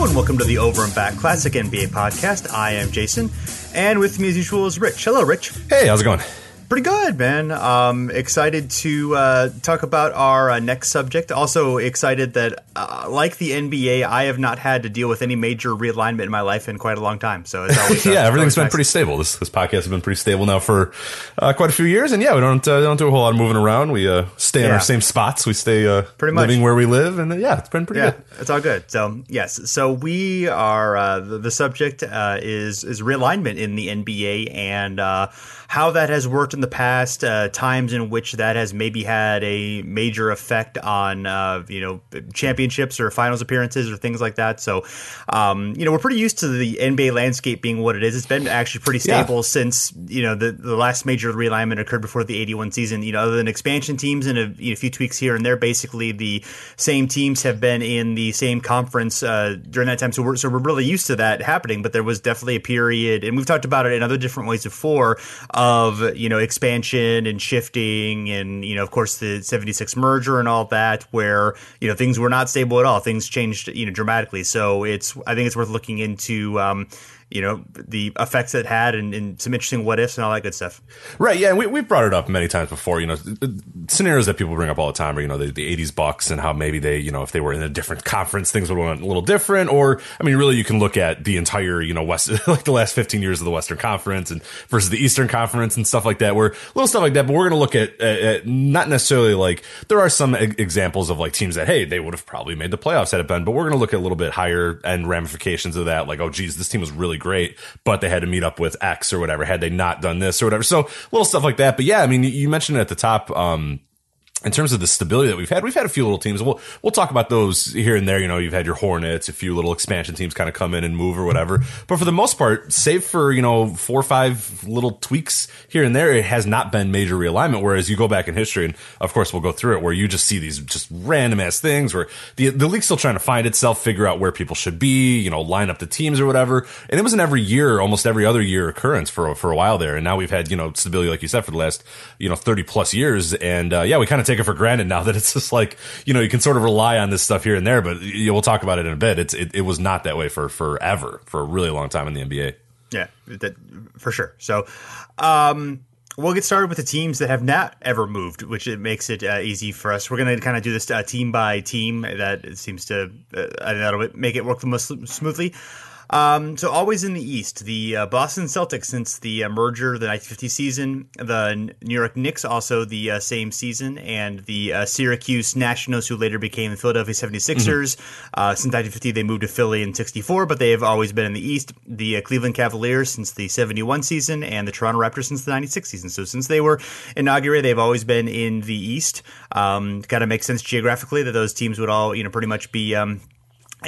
And welcome to the Over and Back Classic NBA podcast. I am Jason, and with me as usual is Rich. Hello, Rich. Hey, how's it going? Pretty good, man. Um, excited to uh, talk about our uh, next subject. Also excited that, uh, like the NBA, I have not had to deal with any major realignment in my life in quite a long time. So it's always, uh, yeah, everything's been nice. pretty stable. This this podcast has been pretty stable now for uh, quite a few years, and yeah, we don't uh, don't do a whole lot of moving around. We uh, stay in Yeah. our same spots. We stay uh, Pretty much. living where we live, and uh, yeah, it's been pretty Yeah, good. it's all good. So yes, so we are uh, the, the subject uh, is is realignment in the NBA and uh, how that has worked in the past. Uh, times in which that has maybe had a major effect on uh, you know championships or finals appearances or things like that. So um, you know we're pretty used to the NBA landscape being what it is. It's been actually pretty Yeah. stable since you know the the last major realignment occurred before the 81 season you know other than expansion teams and a, you know, a few tweaks here and there basically the same teams have been in the same conference uh, during that time so we're so we're really used to that happening but there was definitely a period and we've talked about it in other different ways before of you know expansion and shifting and you know of course the 76 merger and all that where you know things were not stable at all. Things changed you know dramatically. So it's I think it's worth looking into um, you know the effects it had and, and some interesting what ifs and all that good stuff. Right, yeah, and we, we've brought it up many times before. You know, scenarios that people bring up all the time are, you know, the, the 80s Bucks and how maybe they, you know, if they were in a different conference, things would have went a little different. Or, I mean, really, you can look at the entire, you know, West, like the last 15 years of the Western Conference and versus the Eastern Conference and stuff like that, where little stuff like that. But we're going to look at, at, at not necessarily like, there are some examples of like teams that, hey, they would have probably made the playoffs had it been, but we're going to look at a little bit higher end ramifications of that. Like, oh, geez, this team was really great, but they had to meet up with X or whatever. Had they not done this or whatever. So little stuff like that. But yeah, I mean, you mentioned it at the top, um, in terms of the stability that we've had, we've had a few little teams. We'll we'll talk about those here and there. You know, you've had your Hornets, a few little expansion teams kind of come in and move or whatever. But for the most part, save for you know four or five little tweaks here and there, it has not been major realignment. Whereas you go back in history, and of course we'll go through it, where you just see these just random ass things where the the league's still trying to find itself, figure out where people should be, you know, line up the teams or whatever. And it was an every year, almost every other year occurrence for for a while there. And now we've had you know stability, like you said, for the last you know thirty plus years. And uh, yeah, we kind of take it for granted now that it's just like you know you can sort of rely on this stuff here and there. But we'll talk about it in a bit. It's it, it was not that way for forever, for a really long time in the NBA. Yeah, that for sure. So, um, we'll get started with the teams that have not ever moved, which it makes it uh, easy for us. We're going to kind of do this uh, team by team. That seems to uh, that'll make it work the most smoothly. Um, so always in the East, the uh, Boston Celtics since the uh, merger, the 1950 season, the New York Knicks also the uh, same season, and the uh, Syracuse Nationals, who later became the Philadelphia 76ers. Uh, since 1950, they moved to Philly in 64, but they have always been in the East. The uh, Cleveland Cavaliers since the 71 season, and the Toronto Raptors since the 96 season. So since they were inaugurated, they've always been in the East. Um, kind of makes sense geographically that those teams would all, you know, pretty much be. Um,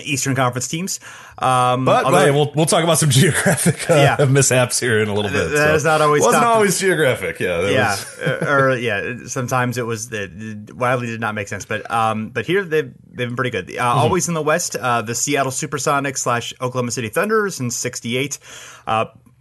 Eastern Conference teams, um, But, although- hey, we'll we'll talk about some geographic uh, Yeah. mishaps here in a little bit. that is not always wasn't always geographic. Yeah, that yeah, was- uh, or yeah. Sometimes it was it wildly did not make sense, but um, but here they've they've been pretty good. Uh, Mm-hmm. Always in the West, uh, the Seattle SuperSonics slash Oklahoma City Thunder since '68.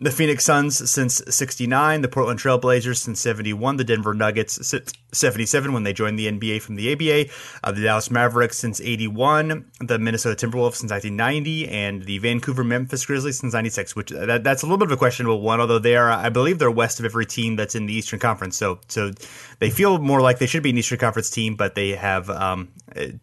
The Phoenix Suns since 69, the Portland Trailblazers since 71, the Denver Nuggets since 77 when they joined the NBA from the ABA, uh, the Dallas Mavericks since 81, the Minnesota Timberwolves since 1990, and the Vancouver Memphis Grizzlies since 96, which uh, that, that's a little bit of a questionable one, although they are, I believe they're west of every team that's in the Eastern Conference. So, so they feel more like they should be an Eastern Conference team, but they have, um,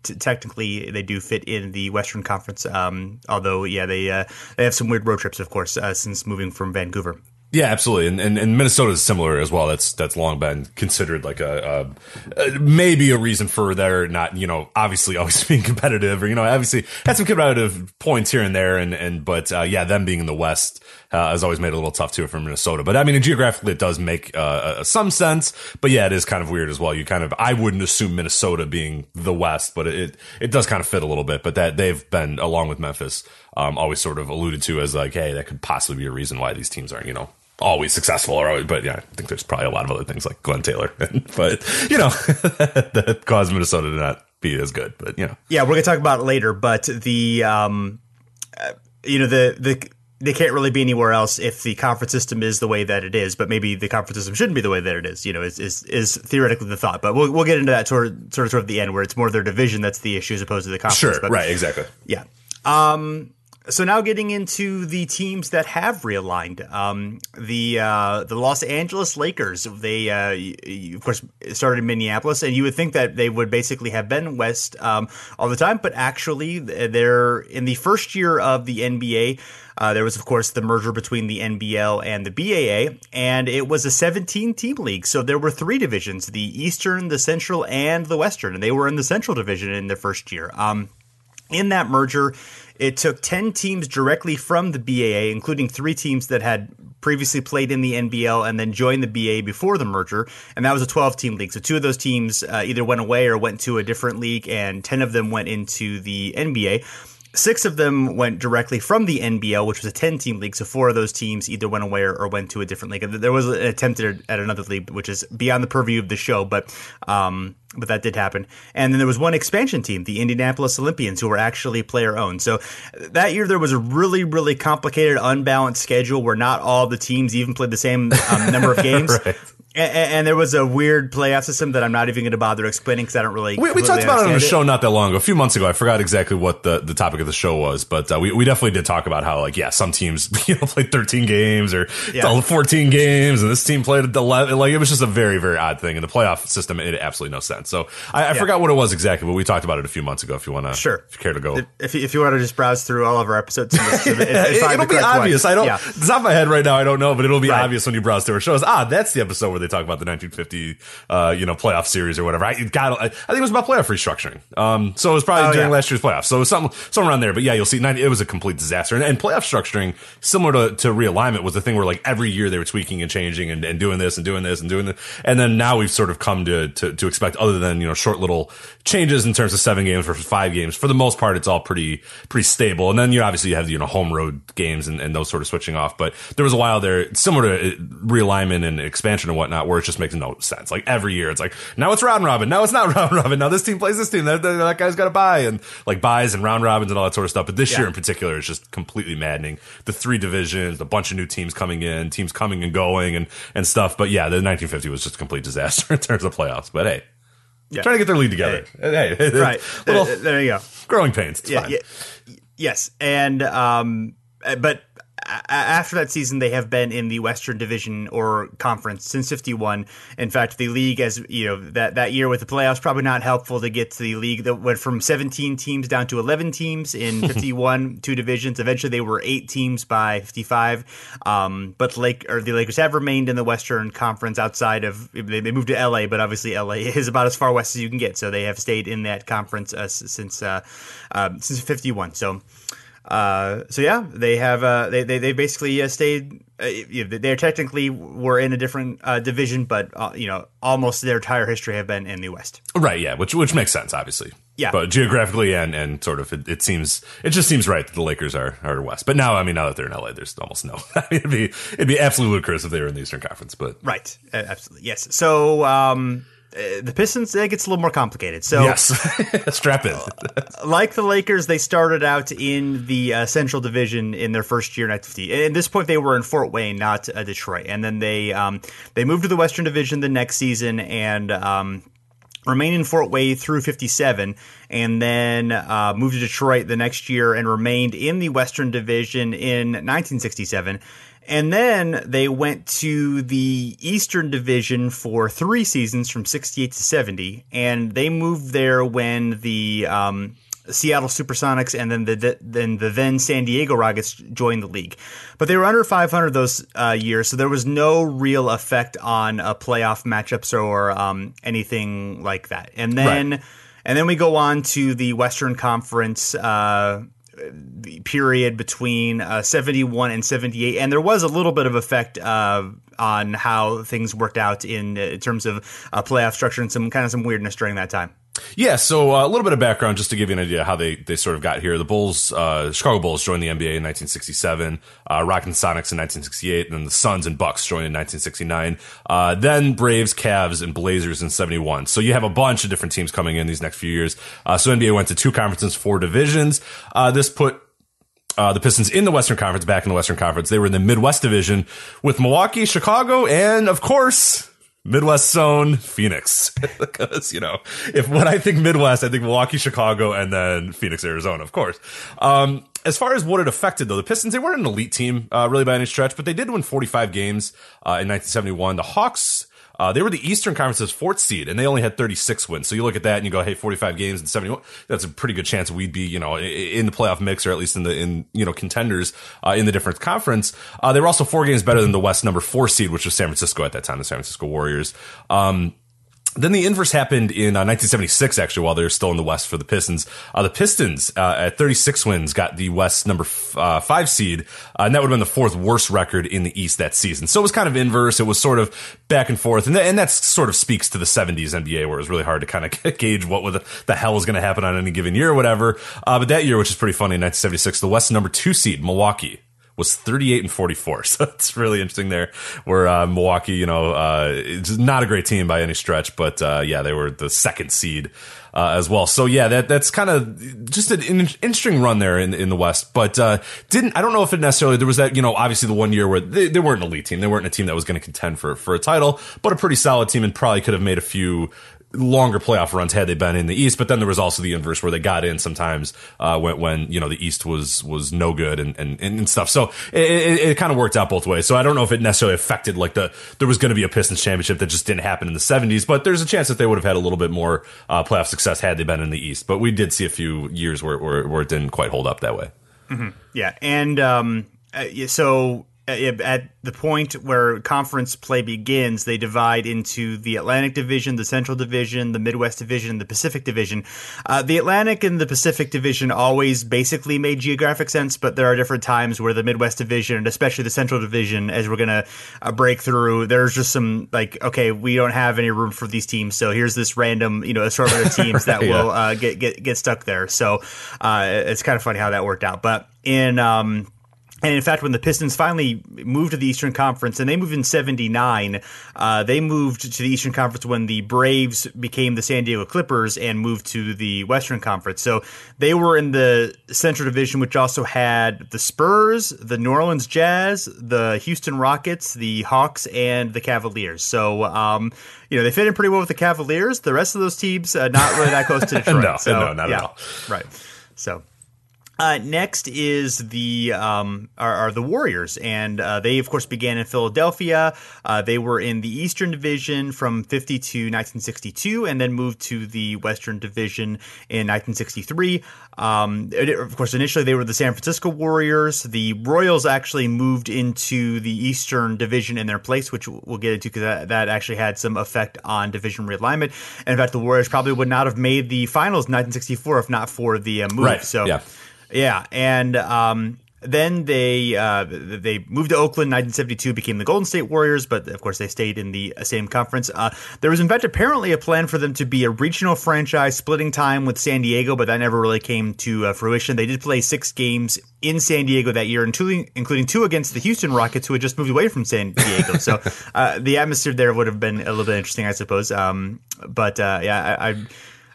t- technically they do fit in the Western Conference. Um, although, yeah, they, uh, they have some weird road trips, of course, uh, since moving from Vancouver. Yeah, absolutely, and, and and Minnesota is similar as well. That's that's long been considered like a, a, maybe a reason for their not you know obviously always being competitive or you know obviously had some competitive points here and there and and but uh, yeah them being in the West uh, has always made it a little tough too for Minnesota. But I mean geographically it does make uh, uh, some sense. But yeah, it is kind of weird as well. You kind of I wouldn't assume Minnesota being the West, but it it does kind of fit a little bit. But that they've been along with Memphis um, always sort of alluded to as like hey that could possibly be a reason why these teams aren't you know always successful or always, but yeah, I think there's probably a lot of other things like Glen Taylor, but you know, that caused Minnesota to not be as good, but you know, Yeah, we're gonna talk about it later, but the um, uh, you know the the they can't really be anywhere else if the conference system is the way that it is. But maybe the conference system shouldn't be the way that it is. You know, is is, is theoretically the thought. But we'll we'll get into that toward sort of toward the end where it's more their division that's the issue as opposed to the conference. sure, But, right, exactly. Yeah. Um, so now getting into the teams that have realigned, um, the uh, the Los Angeles Lakers. They uh, of course started in Minneapolis, and you would think that they would basically have been West um, all the time, but actually they're in the first year of the NBA. Uh, there was, of course, the merger between the NBL and the BAA, and it was a 17 team league. So there were three divisions the Eastern, the Central, and the Western. And they were in the Central division in the first year. Um, in that merger, it took 10 teams directly from the BAA, including three teams that had previously played in the NBL and then joined the BA before the merger. And that was a 12 team league. So two of those teams uh, either went away or went to a different league, and 10 of them went into the NBA. Six of them went directly from the NBL, which was a 10 team league. So four of those teams either went away or, went to a different league. There was an attempt at, at another league, which is beyond the purview of the show, but um, but that did happen. And then there was one expansion team, the Indianapolis Olympians, who were actually player owned. So that year there was a really, really complicated, unbalanced schedule where not all the teams even played the same um, number of games. right. And, and, there was a weird playoff system that I'm not even going to bother explaining because I don't really. We, we talked about it on the show not that long ago, a few months ago. I forgot exactly what the, the topic of the show was, but uh, we, we definitely did talk about how, like, yeah, some teams you know played 13 games or yeah. 14 games, and this team played 11. Like, it was just a very, very odd thing. And the playoff system made absolutely no sense. So I, I yeah. forgot what it was exactly, but we talked about it a few months ago. If you want to, sure, if you care to go, if, if you want to just browse through all of our episodes, it, will be obvious. One. I don't. Yeah. It's not my head right now. I don't know, but it'll be right. obvious when you browse through our shows. Ah, that's the episode where they talk about the 1950 uh, you know, playoff series or whatever. I got, I think it was about playoff restructuring. Um, so it was probably oh, during yeah. last year's playoffs. So it was something, somewhere around there. But yeah, you'll see, it was a complete disaster. And, and playoff structuring, similar to, to realignment, was the thing where like every year they were tweaking and changing and, and doing this and doing this and doing this. And then now we've sort of come to, to, to expect other than, you know, short little changes in terms of seven games versus five games. For the most part, it's all pretty, pretty stable. And then you obviously have, you know, home road games and, and those sort of switching off. But there was a while there, similar to realignment and expansion and whatnot, where it just makes no sense. Like every year. It's like now it's round robin. Now it's not round robin. Now this team plays this team. That, that, that guy's got to bye and like byes and round robins and all that sort of stuff. But this yeah. year in particular is just completely maddening. The three divisions, a bunch of new teams coming in, teams coming and going and and stuff. But yeah, the 1950 was just a complete disaster in terms of playoffs. But hey. Yeah. Trying to get their lead together. Hey, hey right. Little there you go. Growing pains. It's yeah, yeah, Yes, and um, but after that season, they have been in the Western Division or Conference since '51. In fact, the league, as you know, that that year with the playoffs, probably not helpful to get to the league that went from 17 teams down to 11 teams in 51, two divisions. Eventually, they were eight teams by 55. Um, but the Lake or the Lakers have remained in the Western Conference outside of they, they, moved to LA, but obviously LA is about as far west as you can get, so they have stayed in that conference uh, since uh, uh, since 51. So. Uh, so yeah, they have uh, they, they they basically uh, stayed. Uh, they technically were in a different uh, division, but uh, you know almost their entire history have been in the West. Right. Yeah. Which which makes sense, obviously. Yeah. But geographically and and sort of it, it seems it just seems right that the Lakers are are West. But now I mean now that they're in LA, there's almost no. I mean, it'd be it'd be absolutely ludicrous if they were in the Eastern Conference. But right. Absolutely. Yes. So. um uh, the Pistons, it gets a little more complicated. So, yes, strap in. like the Lakers, they started out in the uh, Central Division in their first year in 1950. At this point, they were in Fort Wayne, not uh, Detroit, and then they um, they moved to the Western Division the next season and. Um, remained in Fort Wayne through 57 and then uh, moved to Detroit the next year and remained in the Western Division in 1967. And then they went to the Eastern Division for three seasons from 68 to 70. And they moved there when the um, Seattle Supersonics and then the, then the then San Diego Rockets joined the league. But they were under 500 those uh, years, so there was no real effect on uh, playoff matchups or um, anything like that. And then. Right. And then we go on to the Western Conference uh, period between uh, 71 and 78 and there was a little bit of effect uh, on how things worked out in, in terms of uh, playoff structure and some kind of some weirdness during that time yeah, so uh, a little bit of background just to give you an idea how they, they sort of got here. The Bulls, uh, Chicago Bulls joined the NBA in 1967, uh, Rockets Sonics in 1968, and then the Suns and Bucks joined in 1969. Uh, then Braves, Cavs, and Blazers in 71. So you have a bunch of different teams coming in these next few years. Uh, so NBA went to two conferences, four divisions. Uh, this put uh, the Pistons in the Western Conference, back in the Western Conference. They were in the Midwest Division with Milwaukee, Chicago, and of course, Midwest zone, Phoenix. because, you know, if when I think Midwest, I think Milwaukee, Chicago, and then Phoenix, Arizona, of course. Um, as far as what it affected, though, the Pistons, they weren't an elite team, uh, really by any stretch, but they did win 45 games uh, in 1971. The Hawks, uh, they were the Eastern Conference's fourth seed, and they only had 36 wins. So you look at that and you go, hey, 45 games and 71, that's a pretty good chance we'd be, you know, in the playoff mix or at least in the, in, you know, contenders uh, in the different conference. Uh, they were also four games better than the West number four seed, which was San Francisco at that time, the San Francisco Warriors. Um, then the inverse happened in uh, 1976, actually, while they were still in the West for the Pistons. Uh, the Pistons, uh, at 36 wins, got the West number f- uh, five seed, uh, and that would have been the fourth worst record in the East that season. So it was kind of inverse. It was sort of back and forth, and, th- and that sort of speaks to the 70s NBA, where it was really hard to kind of gauge what the, the hell was going to happen on any given year or whatever. Uh, but that year, which is pretty funny, in 1976, the West number two seed, Milwaukee, was 38 and 44. So it's really interesting there where, uh, Milwaukee, you know, uh, it's not a great team by any stretch, but, uh, yeah, they were the second seed, uh, as well. So yeah, that, that's kind of just an interesting run there in, in the West, but, uh, didn't, I don't know if it necessarily, there was that, you know, obviously the one year where they, they weren't an elite team. They weren't a team that was going to contend for, for a title, but a pretty solid team and probably could have made a few, longer playoff runs had they been in the East. But then there was also the inverse where they got in sometimes uh, when when you know the East was was no good and and, and stuff. So it, it, it kind of worked out both ways. So I don't know if it necessarily affected like the there was going to be a Pistons championship that just didn't happen in the 70s. But there's a chance that they would have had a little bit more uh, playoff success had they been in the East. But we did see a few years where where, where it didn't quite hold up that way. Mm-hmm. Yeah, and um, uh, so at the point where conference play begins, they divide into the Atlantic Division, the Central Division, the Midwest Division, the Pacific Division. Uh, the Atlantic and the Pacific Division always basically made geographic sense, but there are different times where the Midwest Division, and especially the Central Division, as we're going to uh, break through, there's just some like, okay, we don't have any room for these teams, so here's this random, you know, assortment of teams that yeah. will uh, get, get get stuck there. So uh, it's kind of funny how that worked out. But in um, and in fact, when the Pistons finally moved to the Eastern Conference, and they moved in '79, uh, they moved to the Eastern Conference when the Braves became the San Diego Clippers and moved to the Western Conference. So they were in the Central Division, which also had the Spurs, the New Orleans Jazz, the Houston Rockets, the Hawks, and the Cavaliers. So, um, you know, they fit in pretty well with the Cavaliers. The rest of those teams, uh, not really that close to Detroit. no, so, no, not yeah, at all. Right. So. Uh, next is the um, are, are, the Warriors, and uh, they of course began in Philadelphia. Uh, they were in the Eastern Division from 50 to 1962, and then moved to the Western Division in 1963. Um, it, of course, initially they were the San Francisco Warriors. The Royals actually moved into the Eastern Division in their place, which we'll get into because that, that, actually had some effect on division realignment. And in fact, the Warriors probably would not have made the finals in 1964 if not for the uh, move. Right. So. Yeah yeah, and um, then they uh, they moved to Oakland. 1972 became the Golden State Warriors, but of course they stayed in the same conference. Uh, there was in fact apparently a plan for them to be a regional franchise, splitting time with San Diego, but that never really came to uh, fruition. They did play six games in San Diego that year, including including two against the Houston Rockets, who had just moved away from San Diego. so uh, the atmosphere there would have been a little bit interesting, I suppose. Um, but uh, yeah, I, I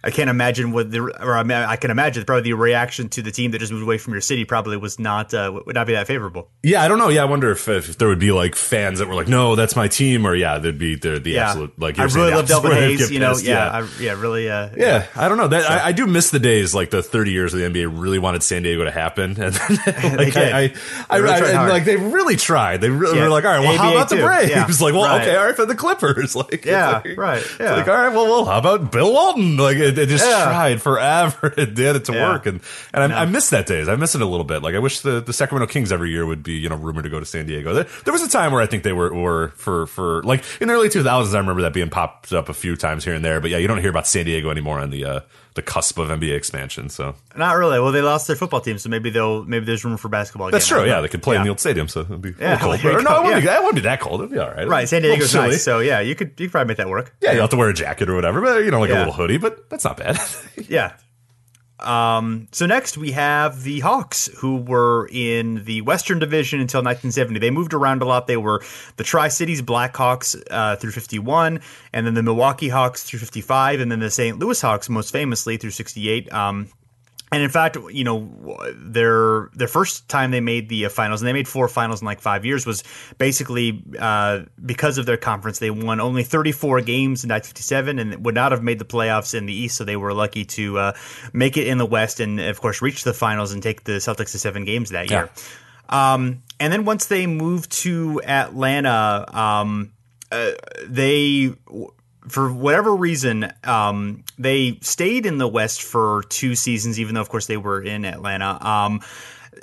I can't imagine what the or I, mean, I can imagine probably the reaction to the team that just moved away from your city probably was not uh, would not be that favorable. Yeah, I don't know. Yeah, I wonder if, if there would be like fans that were like, "No, that's my team," or yeah, there'd be the the yeah. absolute like. I really love Elvin Hayes. You know, yeah, yeah, I, yeah, really. Uh, yeah, yeah, I don't know. That so. I, I, do miss the days like the 30 years of the NBA really wanted San Diego to happen, and then, like, I, I, I, really and, like they really tried. They really were like, "All right, well, ABA how about too. the Braves?" Like, well, right. okay, all right, for the Clippers, like, yeah, like, right, yeah. like, all right, well, well, how about Bill Walton? Like, it, it just tried tried forever and did it to yeah. work, and and I. I, miss that days. I miss it a little bit. Like I wish the, the Sacramento Kings every year would be you know rumored to go to San Diego. There, there was a time where I think they were were for for like in the early two thousands. I remember that being popped up a few times here and there. But yeah, you don't hear about San Diego anymore on the uh, the cusp of NBA expansion. So not really. Well, they lost their football team, so maybe they'll maybe there's room for basketball. Again. That's true. Yeah, they could play yeah. in the old stadium, so it'd be yeah, cold. Or, no, it wouldn't, yeah. be, it wouldn't be that cold. It'd be all right. Right, San Diego's nice, so yeah, you could you could probably make that work. Yeah, you have to wear a jacket or whatever, but you know, like a little hoodie, but that's not bad. yeah. Um, so next we have the Hawks, who were in the Western Division until 1970. They moved around a lot. They were the Tri Cities Blackhawks uh, through 51, and then the Milwaukee Hawks through 55, and then the St. Louis Hawks, most famously through 68. Um, and in fact, you know, their their first time they made the uh, finals, and they made four finals in like five years, was basically uh, because of their conference. They won only 34 games in 1957, and would not have made the playoffs in the East. So they were lucky to uh, make it in the West, and of course, reach the finals and take the Celtics to seven games that year. Yeah. Um, and then once they moved to Atlanta, um, uh, they for whatever reason, um, they stayed in the West for two seasons, even though, of course, they were in Atlanta. Um,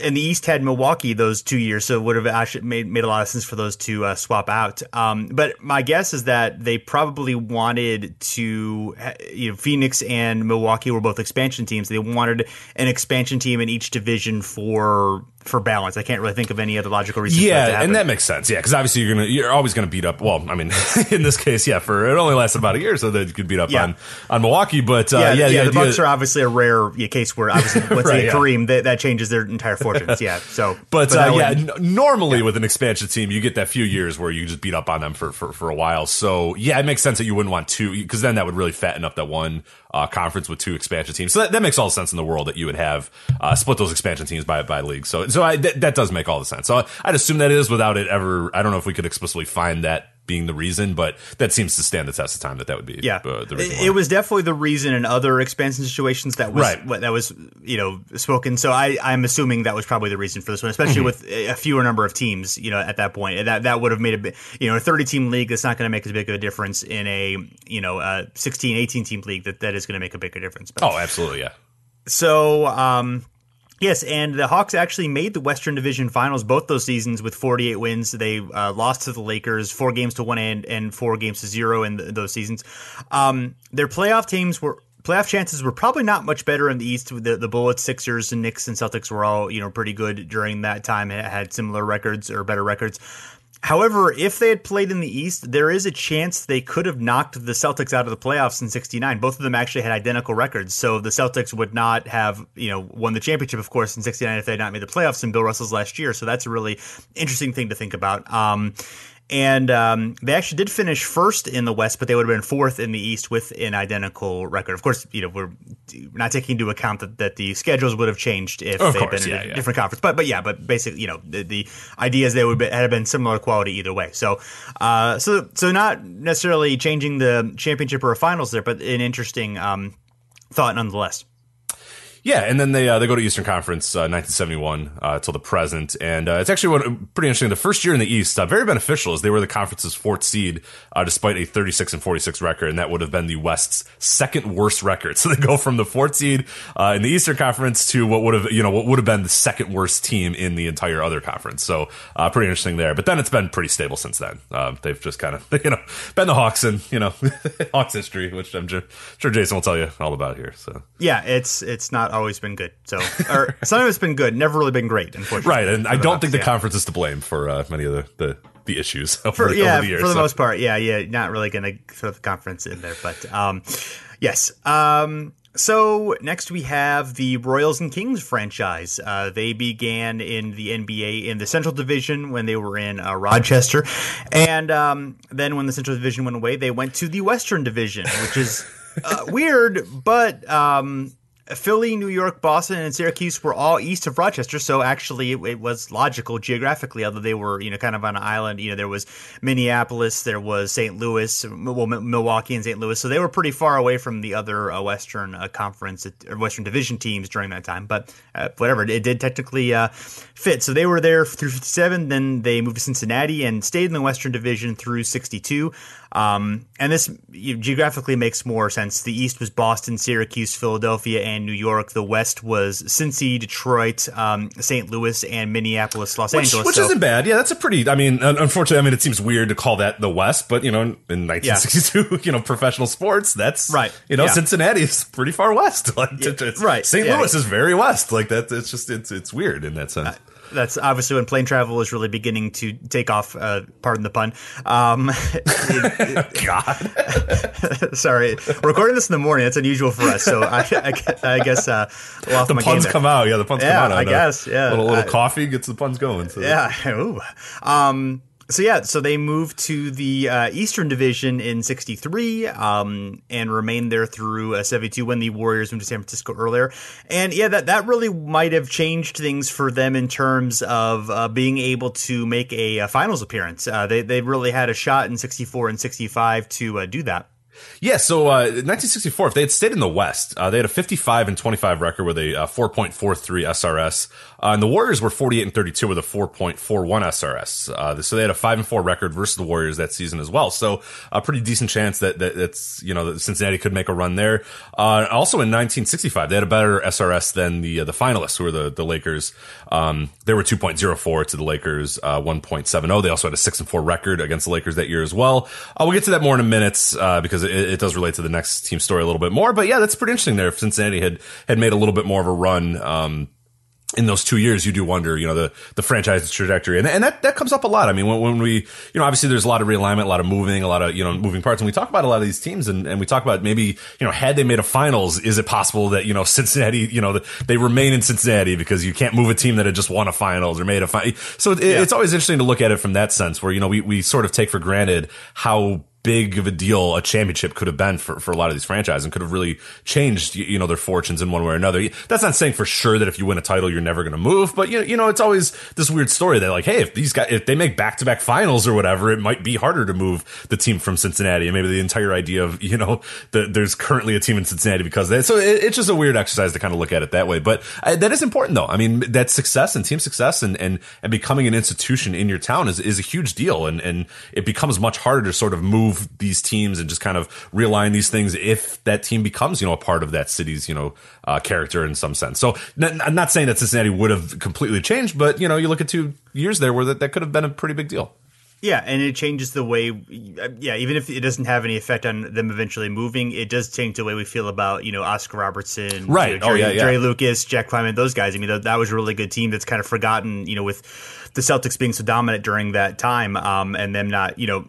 and the East had Milwaukee those two years, so it would have actually made made a lot of sense for those to uh, swap out. Um, but my guess is that they probably wanted to, you know, Phoenix and Milwaukee were both expansion teams. They wanted an expansion team in each division for for balance. I can't really think of any other logical reason. Yeah, that and that makes sense. Yeah, because obviously you're gonna you're always gonna beat up. Well, I mean, in this case, yeah, for it only lasted about a year, so that you could beat up yeah. on on Milwaukee. But uh, yeah, yeah, yeah the, Bucks are obviously a rare case where obviously right, yeah. Kareem, that, that changes their entire fortunes. Yeah, so but, but uh, yeah, n- normally with an expansion team, you get that few years where you just beat up on them for for, for a while. So yeah, it makes sense that you wouldn't want two because then that would really fatten up that one uh, conference with two expansion teams. So that, that, makes all the sense in the world that you would have uh, split those expansion teams by by league. So so I, th- that does make all the sense. So I'd assume that is without it ever. I don't know if we could explicitly find that being the reason, but that seems to stand the test of time that that would be. Yeah, uh, the reason. It, it was definitely the reason in other expansion situations that was right. that was you know spoken. So I I'm assuming that was probably the reason for this one, especially mm-hmm. with a fewer number of teams. You know, at that point, that that would have made a bit. You know, a 30 team league that's not going to make as big of a difference in a you know a 16 18 team league that that is going to make a bigger difference. But, oh, absolutely, yeah. So um Yes, and the Hawks actually made the Western Division Finals both those seasons with 48 wins. They uh, lost to the Lakers four games to one and, and four games to zero in those seasons. Um, their playoff teams were playoff chances were probably not much better in the East. The, the Bullets, Sixers, and Knicks and Celtics were all you know pretty good during that time. Had similar records or better records. However, if they had played in the East, there is a chance they could have knocked the Celtics out of the playoffs in 69. Both of them actually had identical records. So the Celtics would not have, you know, won the championship, of course, in 69 if they had not made the playoffs in Bill Russell's last year. So that's a really interesting thing to think about. Um, and um, they actually did finish first in the West, but they would have been fourth in the East with an identical record. Of course, you know we're not taking into account that, that the schedules would have changed if oh, they'd been in a yeah. different conference. But but yeah, but basically, you know the, the ideas they would be, have been similar quality either way. So uh, so so not necessarily changing the championship or finals there, but an interesting um, thought nonetheless. Yeah, and then they uh, they go to Eastern Conference, uh, 1971 uh, till the present, and uh, it's actually pretty interesting. The first year in the East, uh, very beneficial, as they were the conference's fourth seed, uh, despite a 36 and 46 record, and that would have been the West's second worst record. So they go from the fourth seed in the Eastern Conference to what would have you know what would have been the second worst team in the entire other conference. So pretty interesting there. But then it's been pretty stable since then. they've just kind of you know been the Hawks and you know Hawks history, which I'm sure Jason will tell you all about here. So yeah, it's it's not always been good. So, or sometimes it's been good, never really been great, unfortunately. Right, and I don't Hawks, think the yeah. conference is to blame for uh, many of the, the, the issues over, for, yeah, over the years. For the so. most part, yeah, yeah, not really going to throw the conference in there, but um, yes. Um, so next we have the Royals and Kings franchise. Uh, they began in the NBA in the Central Division when they were in uh, Rochester, and um, then when the Central Division went away, they went to the Western Division, which is uh, weird, but um, Philly, New York, Boston, and Syracuse were all east of Rochester, so actually it, it, was logical geographically. Although they were, you know, kind of on an island. You know, there was Minneapolis, there was St. Louis, well, Milwaukee, and St. Louis, so they were pretty far away from the other uh, Western uh, Conference or Western Division teams during that time. But uh, whatever, it did technically uh, fit. So they were there through 57. Then they moved to Cincinnati and stayed in the Western Division through 62. Um, and this geographically makes more sense. The East was Boston, Syracuse, Philadelphia, and New York. The West was Cincy, Detroit, um, St. Louis, and Minneapolis, Los which, Angeles. Which so, isn't bad. Yeah, that's a pretty. I mean, unfortunately, I mean, it seems weird to call that the West, but you know, in 1962, yeah. you know, professional sports, that's right. You know, yeah. Cincinnati is pretty far west. Like, yeah. right. St. Louis is very west. Like that. It's just it's it's weird in that sense. Uh, that's obviously when plane travel is really beginning to take off. Uh, pardon the pun. Um, God, sorry, we're recording this in the morning. That's unusual for us. So I, I, I guess uh, the puns come out. Yeah, the puns yeah, come out. I guess. Yeah, a little, little coffee gets the puns going. So yeah. Ooh. Um, so yeah, so they moved to the uh, Eastern Division in '63 um, and remained there through uh, '72 when the Warriors moved to San Francisco earlier. And yeah, that that really might have changed things for them in terms of uh, being able to make a, a finals appearance. Uh, they they really had a shot in '64 and '65 to uh, do that. Yeah, so uh, 1964, if they had stayed in the West, uh, they had a 55 and 25 record with a uh, 4.43 SRS, uh, and the Warriors were 48 and 32 with a 4.41 SRS. Uh, so they had a five and four record versus the Warriors that season as well. So a pretty decent chance that, that that's you know that Cincinnati could make a run there. Uh, also in 1965, they had a better SRS than the the finalists, who were the the Lakers. Um, they were 2.04 to the Lakers, 1.70. They also had a six and four record against the Lakers that year as well. we'll get to that more in a minute because it, it, does relate to the next team story a little bit more. But yeah, that's pretty interesting there. If Cincinnati had had made a little bit more of a run. Um, in those two years, you do wonder, you know, the, the franchise trajectory. And, and that, that comes up a lot. I mean, when, when we, you know, obviously there's a lot of realignment, a lot of moving, a lot of, you know, moving parts. And we talk about a lot of these teams and, and we talk about maybe, you know, had they made a finals, is it possible that, you know, Cincinnati, you know, they remain in Cincinnati because you can't move a team that had just won a finals or made a final. So it, yeah. it's always interesting to look at it from that sense where, you know, we, we sort of take for granted how big of a deal a championship could have been for, for a lot of these franchises and could have really changed, you know, their fortunes in one way or another. That's not saying for sure that if you win a title, you're never going to move, but you know, you know, it's always this weird story that like, hey, if these guys, if they make back to back finals or whatever, it might be harder to move the team from Cincinnati. And maybe the entire idea of, you know, that there's currently a team in Cincinnati because they, so it, it's just a weird exercise to kind of look at it that way. But uh, that is important though. I mean, that success and team success and, and, and becoming an institution in your town is, is a huge deal. And, and it becomes much harder to sort of move these teams and just kind of realign these things if that team becomes, you know, a part of that city's, you know, uh, character in some sense. So I'm not saying that Cincinnati would have completely changed, but, you know, you look at two years there where that, that could have been a pretty big deal. Yeah, and it changes the way. Yeah, even if it doesn't have any effect on them eventually moving, it does change the way we feel about you know Oscar Robertson, right? You know, oh yeah, yeah. Jerry Lucas, Jack Twyman, those guys. I mean, that, that, was a really good team that's kind of forgotten. You know, with the Celtics being so dominant during that time, um, and them not you know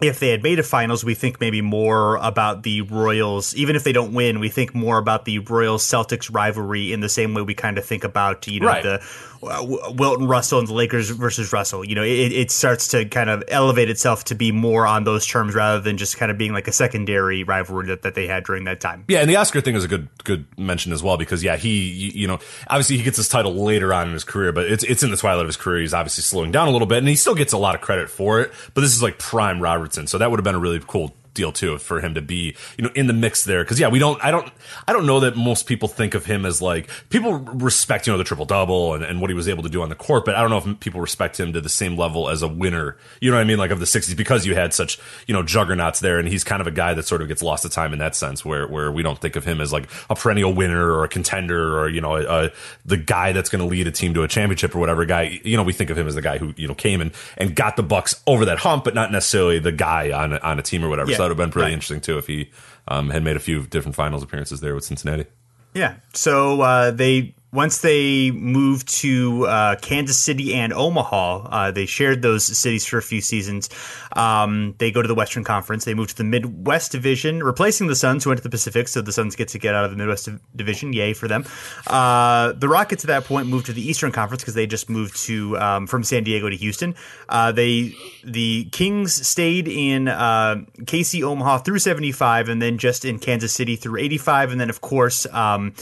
if they had made a finals, we think maybe more about the Royals. Even if they don't win, we think more about the Royals Celtics rivalry in the same way we kind of think about you know right. the uh, Wilton Russell and the Lakers versus Russell. You know, it, it starts to kind of elevate itself to be more on those terms rather than just kind of being like a secondary rivalry that, that they had during that time. Yeah, and the Oscar thing is a good good mention as well because yeah, he you know obviously he gets his title later on in his career, but it's it's in the twilight of his career. He's obviously slowing down a little bit, and he still gets a lot of credit for it. But this is like prime Robertson, so that would have been a really cool deal too for him to be you know in the mix there. Because yeah we don't I don't I don't know that most people think of him as like people respect you know the triple double and, and what he was able to do on the court but I don't know if people respect him to the same level as a winner. You know what I mean? Like of the 60s because you had such you know juggernauts there and he's kind of a guy that sort of gets lost to time in that sense where where we don't think of him as like a perennial winner or a contender or you know a, a, the guy that's going to lead a team to a championship or whatever guy. You know we think of him as the guy who you know came and and got the Bucks over that hump but not necessarily the guy on on a team or whatever. Yeah. so would have been pretty right. interesting too if he um, had made a few different finals appearances there with Cincinnati. Yeah. So uh, they once they moved to uh, Kansas City and Omaha, uh, they shared those cities for a few seasons. Um, they go to the Western Conference. They move to the Midwest Division, replacing the Suns, who went to the Pacific. So the Suns get to get out of the Midwest Division. Yay for them. Uh, the Rockets at that point moved to the Eastern Conference because they just moved to um, from San Diego to Houston. Uh, they the Kings stayed in uh, KC Omaha through seventy five, and then just in Kansas City through eighty five, and then of course. Um,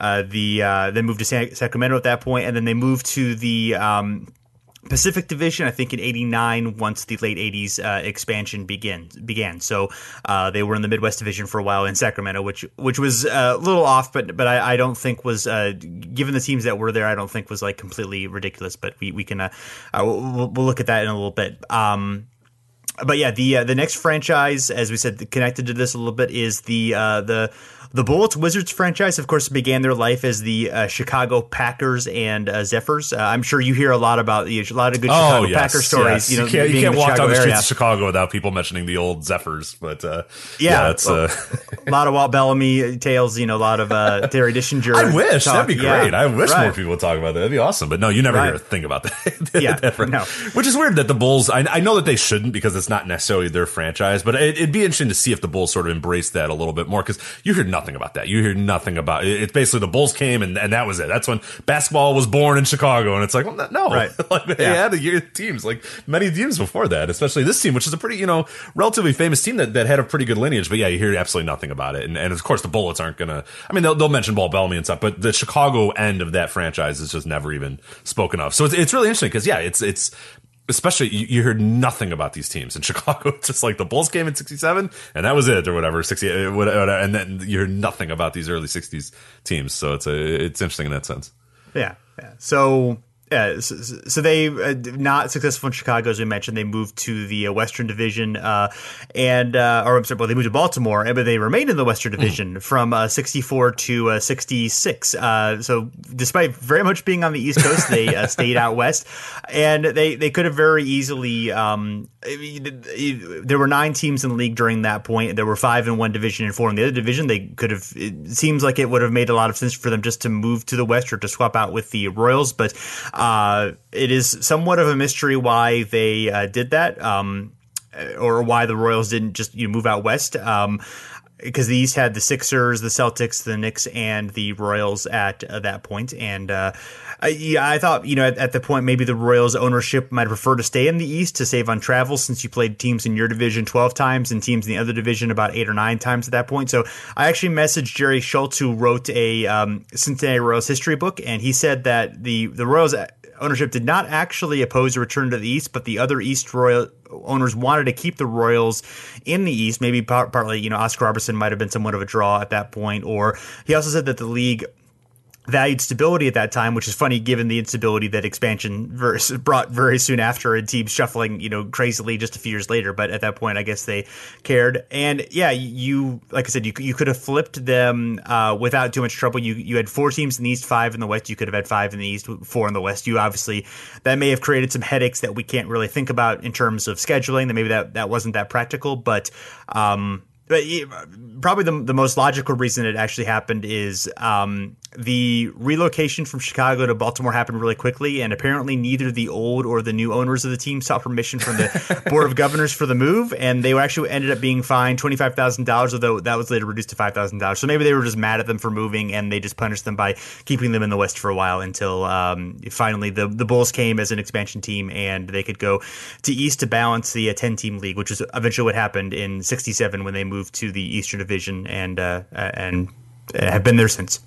uh, the uh, then moved to San- Sacramento at that point, and then they moved to the um, Pacific Division, I think in '89, once the late '80s uh, expansion began. Began, so uh, they were in the Midwest Division for a while in Sacramento, which which was uh, a little off, but but I, I don't think was uh, given the teams that were there, I don't think was like completely ridiculous. But we we can uh, uh, we'll, we'll, look at that in a little bit. Um, but yeah, the the next franchise, as we said, connected to this a little bit, is the the the Bullets Wizards franchise, of course, began their life as the uh, Chicago Packers and uh, Zephyrs. Uh, I'm sure you hear a lot about a lot of good Chicago oh, yes, Packer stories. Yes. You know, you can't, you can't walk down the streets of Chicago without people mentioning the old Zephyrs. But uh, yeah, yeah it's well, a lot of Walt Bellamy tales. You know, a lot of uh, Terry Dischinger. I wish talk. that'd be great. Yeah, I wish right. more people would talk about that. That'd be awesome. But no, you never right. hear a thing about that. yeah, no. Which is weird that the Bulls. I, I, know that they shouldn't because it's not necessarily their franchise. But it, would be interesting to see if the Bulls sort of embrace that a little bit more because you hear nothing about that. You hear nothing about it. It's basically the Bulls came and, and that was it. That's when basketball was born in Chicago, and it's like, well, no, right. like they yeah. had teams like many teams before that, especially this team, which is a pretty you know relatively famous team that, that had a pretty good lineage. But yeah, you hear absolutely nothing about it, and, and of course the Bullets aren't gonna. I mean, they'll, they'll mention Walt Bellamy and stuff, but the Chicago end of that franchise is just never even spoken of. So it's, it's really interesting because yeah, it's it's especially you, you, heard nothing about these teams in Chicago. It's just like the Bulls came in '67 and that was it, or whatever. '60, uh, whatever, and then you heard nothing about these early '60s teams. So it's a it's interesting in that sense. Yeah, yeah. So yeah, so, so they uh, not successful in Chicago, as we mentioned. They moved to the uh, Western Division, uh, and uh, or I'm sorry, well, they moved to Baltimore, but they remained in the Western hmm. Division mm. from uh, 64 to uh, 66. so, despite very much being on the East Coast, they stayed out west, and they they could have very easily. Um, there were nine teams in the league during that point. There were five in one division and four in the other division. They could have. It seems like it would have made a lot of sense for them just to move to the West or to swap out with the Royals, but uh, it is somewhat of a mystery why they uh, did that, um, or why the Royals didn't just you know, move out west. Um, because the East had the Sixers, the Celtics, the Knicks, and the Royals at uh, that. And uh, I, yeah, I thought you know at, at, the point maybe the Royals ownership might prefer to stay in the East to save on travel since you played teams in your division twelve times and teams in the other division about eight or nine times at that point. So I actually messaged Jerry Schultz who wrote a um, Cincinnati Royals history book, and he said that the the Royals ownership did not actually oppose a return to the East, but the other East Royal owners wanted to keep the Royals in the East. Maybe part, partly, you know, Oscar Robertson might have been somewhat of a draw at that point. Or he also said that the league valued stability at that time, which is funny given the instability that expansion brought very soon after and teams shuffling, you know, crazily just a few years later. But at that point, I guess they cared. And yeah, you, like I said, you, you could have flipped them uh, without too much trouble. You, you had four teams in the East, five in the West. You could have had five in the East, four in the West. You obviously, that may have created some headaches that we can't really think about in terms of scheduling. That maybe that, that wasn't that practical, but, um, but probably the, the most logical reason it actually happened is um, the relocation from Chicago to Baltimore happened really quickly, and apparently neither the old or the new owners of the team sought permission from the board of governors for the move, and they actually ended up being fined twenty five thousand dollars, although that was later reduced to five thousand dollars. So maybe they were just mad at them for moving, and they just punished them by keeping them in the West for a while until um, finally the the Bulls came as an expansion team, and they could go to East to balance the uh, ten team league, which is eventually what happened in '67 when they moved to the Eastern Division and uh, and have been there since.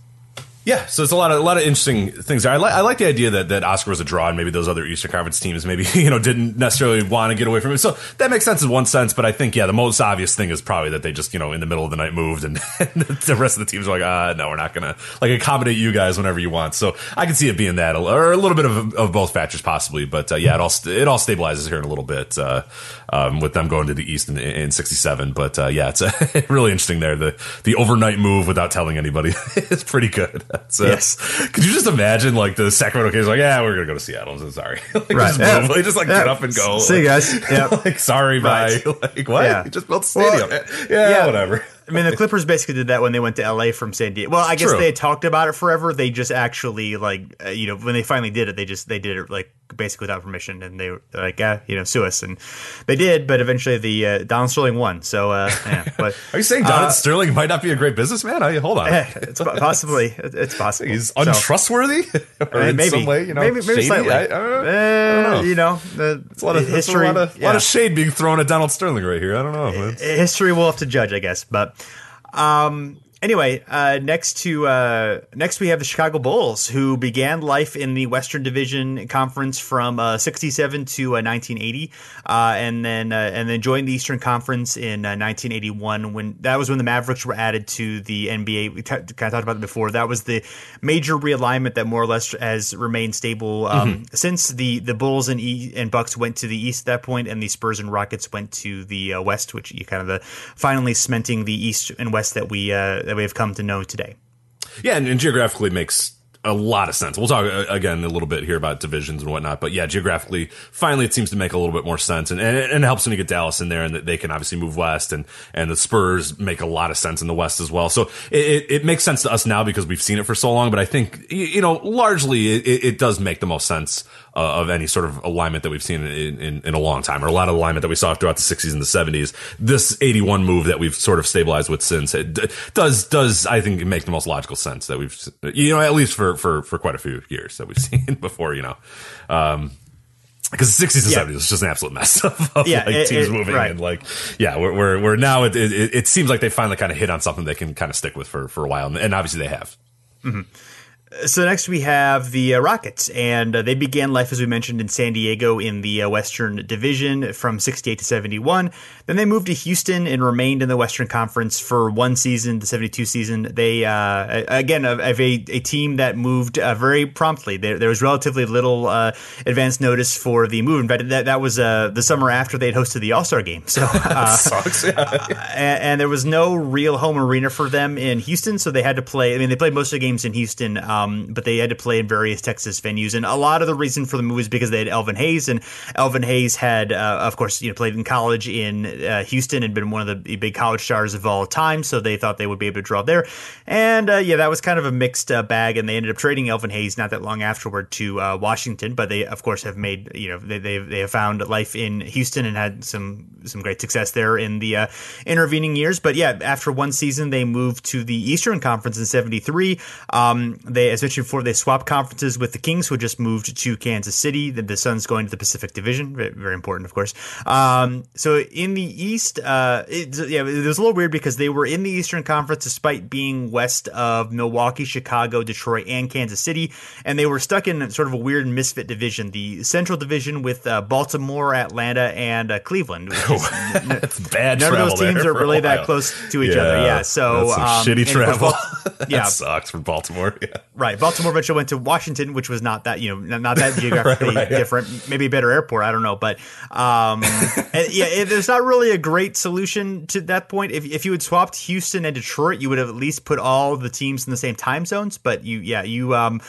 Yeah, so it's a lot of a lot of interesting things. There. I like I like the idea that, that Oscar was a draw, and maybe those other Eastern Conference teams maybe you know didn't necessarily want to get away from it. So that makes sense in one sense, but I think yeah, the most obvious thing is probably that they just you know in the middle of the night moved, and, and the rest of the teams are like, ah, no, we're not gonna like accommodate you guys whenever you want. So I can see it being that, or a little bit of, of both factors possibly, but uh, yeah, it all it all stabilizes here in a little bit uh, um, with them going to the East in, in '67. But uh, yeah, it's really interesting there. The the overnight move without telling anybody is pretty good. Uh, yes. Could you just imagine like the Sacramento Kings like, yeah, we're gonna go to Seattle. I'm so sorry. like, right. Just, yeah. like, just like yeah. get up and go. See you guys. Yeah. like sorry, right. bye. like what? Yeah. You just built a stadium. Well, yeah, yeah, whatever. I mean, the Clippers basically did that when they went to LA from San Diego. Well, I guess True. they had talked about it forever. They just actually like, uh, you know, when they finally did it, they just they did it like basically without permission, and they were like, yeah, you know, sue us, and they did. But eventually, the uh, Don Sterling won. So, uh, yeah, but are you saying Donald uh, Sterling might not be a great businessman? I, hold on, it's possibly it's possible. He's untrustworthy, so, or in maybe, some way, you know, maybe, maybe slightly. I, I, don't, know. You know, the, it's a lot of history, a lot of, yeah. lot of shade being thrown at Donald Sterling right here. I don't know. History will have to judge, I guess, but. Um, anyway, uh, next to uh, next we have the Chicago Bulls, who began life in the Western Division Conference from uh, '67 to 1980, uh, uh, and then uh, and then joined the Eastern Conference in 1981. When that was when the Mavericks were added to the NBA. We t- kind of talked about it before. That was the major realignment that more or less has remained stable um, mm-hmm. since the the Bulls and e- and Bucks went to the East at that point, and the Spurs and Rockets went to the West, which you kind of the finally cementing the East and West that we that we have come to know today. Yeah, and, and geographically makes a lot of sense. We'll talk uh, again a little bit here about divisions and whatnot, but yeah, geographically, finally, it seems to make a little bit more sense, and, and, and it helps when you get Dallas in there, and that they can obviously move west, and and the Spurs make a lot of sense in the west as well. So it, it makes sense to us now because we've seen it for so long. But I think you know largely it, it does make the most sense uh, of any sort of alignment that we've seen in, in, in, a long time, or a lot of alignment that we saw throughout the 60s and the 70s. This 81 move that we've sort of stabilized with since it does does I think make the most logical sense that we've you know at least for for for quite a few years that we've seen before. You know. Um, because the 60s and yeah. 70s was just an absolute mess of, of yeah, like it, teams it, moving right. and like yeah we're we're, we're now it, it, it, seems like they finally kind of hit on something they can kind of stick with for for a while and obviously they have mm-hmm. So next we have the uh, Rockets, and uh, they began life as we mentioned in San Diego in the uh, Western Division from 68 to 71. Then they moved to Houston and remained in the Western Conference for one season, the 72 season. They uh, again of, a, a team that moved uh, very promptly. There, there, was relatively little uh, advance notice for the move. In fact, that that was the summer after they had hosted the All Star game. So sucks. Yeah. and, and, there was no real home arena for them in Houston, so they had to play. I mean, they played most of the games in Houston. Um, but they had to play in various Texas venues. And a lot of the reason for the move is because they had Elvin Hayes, and Elvin Hayes had, uh, of course, you know, played in college in uh, Houston and been one of the big college stars of all time. So they thought they would be able to draw there. And uh, yeah, that was kind of a mixed uh, bag. And they ended up trading Elvin Hayes not that long afterward to uh, Washington. But they, of course, have made you know they they they have found life in Houston and had some some great success there in the uh, intervening years. But yeah, after one season, they moved to the Eastern Conference in '73. Um, they, as mentioned before, they swapped conferences with the Kings, who had just moved to Kansas City. The, the Suns going to the Pacific Division, very important, of course. Um, so in the East, uh, it, yeah, it was a little weird because they were in the Eastern Conference despite being west of Milwaukee, Chicago, Detroit, and Kansas City, and they were stuck in sort of a weird misfit division, the Central Division with uh, Baltimore, Atlanta, and uh, Cleveland. That's bad. None of those teams are really that close to each yeah, other. Yeah, so um, shitty travel. yeah, sucks for Baltimore. Yeah. Right. Baltimore eventually went to Washington, which was not that you know not that geographically right, right, different. Yeah. Maybe a better airport. I don't know, but um, yeah, it, there's not really a great solution to that point. If if you had swapped Houston and Detroit, you would have at least put all the teams in the same time zones. But you, yeah, you um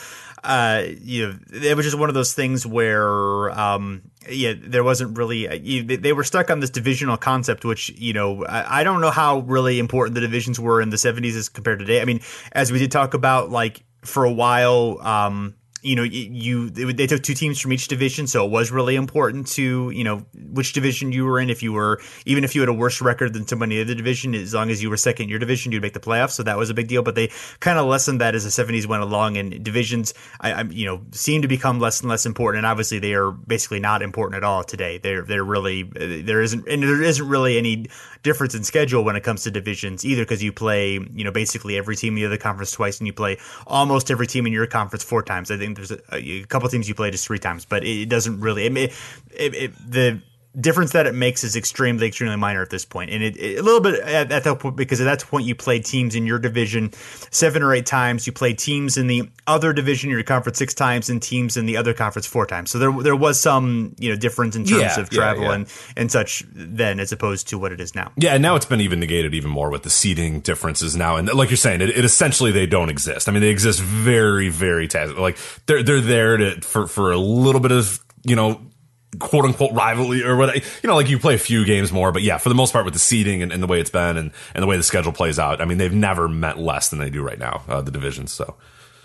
uh, you know, it was just one of those things where, um, yeah, there wasn't really. Uh, you, they were stuck on this divisional concept, which you know, I, I, don't know how really important the divisions were in the '70s as compared to today. I mean, as we did talk about, like for a while, um, you know, you they took two teams from each division, so it was really important to you know which division you were in. If you were even if you had a worse record than somebody in the division, as long as you were second in your division, you'd make the playoffs. So that was a big deal. But they kind of lessened that as the '70s went along, and divisions, I, I you know, seem to become less and less important. And obviously, they are basically not important at all today. They're they're really there isn't and there isn't really any difference in schedule when it comes to divisions either, because you play you know basically every team in the other conference twice, and you play almost every team in your conference four times. I think there's a, a couple teams you play just three times, but it doesn't really. It, it, it, the difference that it makes is extremely, extremely minor at this point. And it, it, a little bit at, at, that point, because at that point you played teams in your division seven or eight times. You played teams in the other division in your conference six times and teams in the other conference four times. So there, there was some, you know, difference in terms yeah, of travel yeah, yeah. and, and such then as opposed to what it is now. Yeah. And now it's been even negated even more with the seeding differences now. And like you're saying, it, it essentially, they don't exist. I mean, they exist very, very, like they're, they're there to, for, for a little bit of, you know, quote unquote rivalry or what you know like you play a few games more but yeah for the most part with the seeding and, and, the way it's been and, and the way the schedule plays out i mean they've never met less than they do right now uh, the divisions so.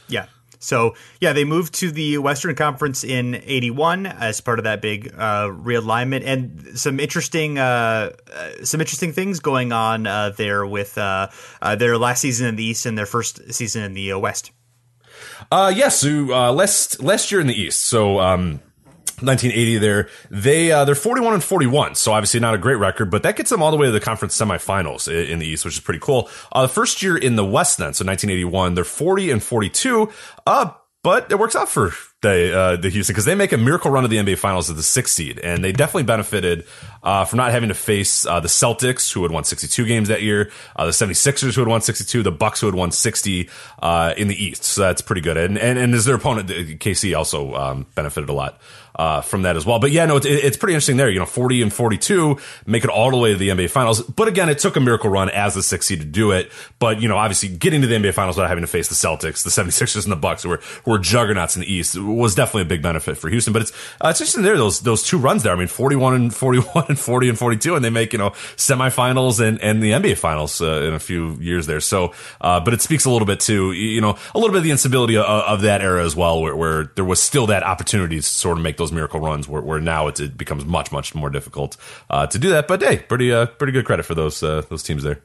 Yeah. So yeah they moved to the western conference in 81 as part of that big uh, realignment and some interesting uh, uh some interesting things going on uh, there with uh, their last season in the east and their first season in the west. Uh yes so last last year in the east so um 1980 there they uh, they're 41 and 41 so obviously not a great record but that gets them all the way to the conference semifinals in the east which is pretty cool uh, the first year in the west then so 1981 they're 40 and 42 uh but it works out for the uh, the Houston because they make a miracle run of the NBA Finals as the sixth seed, and they definitely benefited uh, from not having to face uh, the Celtics, who had won 62 games that year, uh, the 76ers, who had won 62, the Bucks, who had won 60 uh, in the East. So that's pretty good. And and, and as their opponent, KC also um, benefited a lot uh, from that as well. But yeah, no, it's, it's pretty interesting there. You know, 40 and 42 make it all the way to the NBA Finals. But again, it took a miracle run as the sixth seed to do it. But, you know, obviously getting to the NBA Finals without having to face the Celtics, the 76ers, and the Bucks, who were, who were juggernauts in the East, was definitely a big benefit for Houston. But it's uh, it's interesting there those those two runs there. I mean, forty one and forty one and forty and forty two, and they make you know semifinals and and the NBA finals uh, in a few years there. So, uh, but it speaks a little bit to you know a little bit of the instability of, of that era as well, where, where, there was still that opportunity to sort of make those miracle runs. Where, where now it, it becomes much much more difficult uh, to do that. But hey, pretty uh, pretty good credit for those uh, those teams there.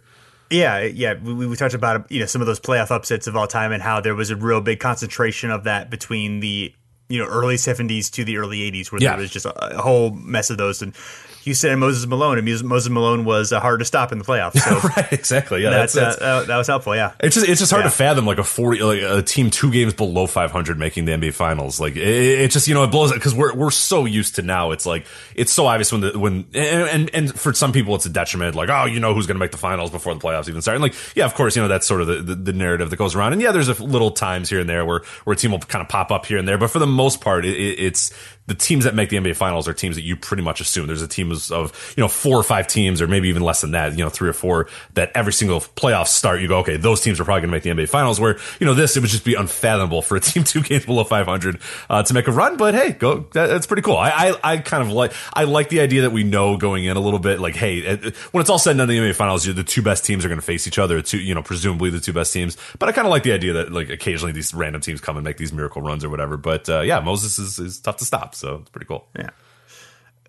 Yeah, yeah, we, we talked about you know some of those playoff upsets of all time and how there was a real big concentration of that between the you know early 70s to the early 80s where yeah. there was just a, a, whole mess of those and Houston and Moses Malone, and Moses Malone was uh, hard to stop in the playoffs. So right, exactly. Yeah, that's, that's, uh, that was helpful. Yeah, it's just it's just hard yeah. to fathom like a forty like a team two games below five hundred making the NBA Finals. Like it, it just you know it blows because we're we're so used to now. It's like it's so obvious when the when and and, and for some people it's a detriment. Like oh you know who's going to make the finals before the playoffs even start. And like yeah of course you know that's sort of the, the, the narrative that goes around. And yeah there's a little times here and there where where a team will kind of pop up here and there, but for the most part it, it's the teams that make the NBA finals are teams that you pretty much assume there's a team of, you know, four or five teams or maybe even less than that, you know, three or four that every single playoff start, you go, okay, those teams are probably going to make the NBA finals where, you know, this, it would just be unfathomable for a team two games below 500, uh, to make a run. But hey, go, that, that's pretty cool. I, I, I, kind of like, I like the idea that we know going in a little bit like, hey, when it's all said and done, the NBA finals, the two best teams are going to face each other, two, you know, presumably the two best teams. But I kind of like the idea that like occasionally these random teams come and make these miracle runs or whatever. But, uh, yeah, Moses is, is tough to stop. So it's pretty cool. Yeah.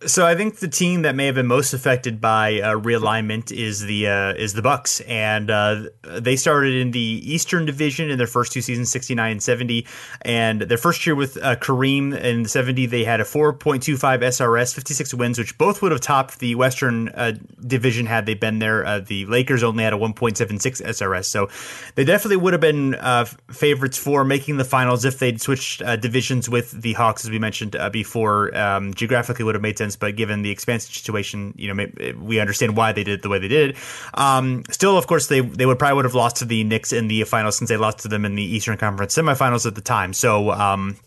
So I think the team that may have been most affected by uh, realignment is the uh, is the Bucks, and uh, they started in the Eastern Division in their first two seasons, sixty nine and seventy. And their first year with uh, Kareem in the seventy, they had a four point two five SRS, fifty six wins, which both would have topped the Western uh, Division had they been there. Uh, the Lakers only had a one point seven six SRS, so they definitely would have been favorites for making the finals if they'd switched divisions with the Hawks, as we mentioned before. Um, geographically, would have made sense sense, but given the expansion situation, you know, we understand why they did it the way they did. Um, still, of course, they they would probably would have lost to the Knicks in the finals since they lost to them in the Eastern Conference semifinals at the time. So. Um,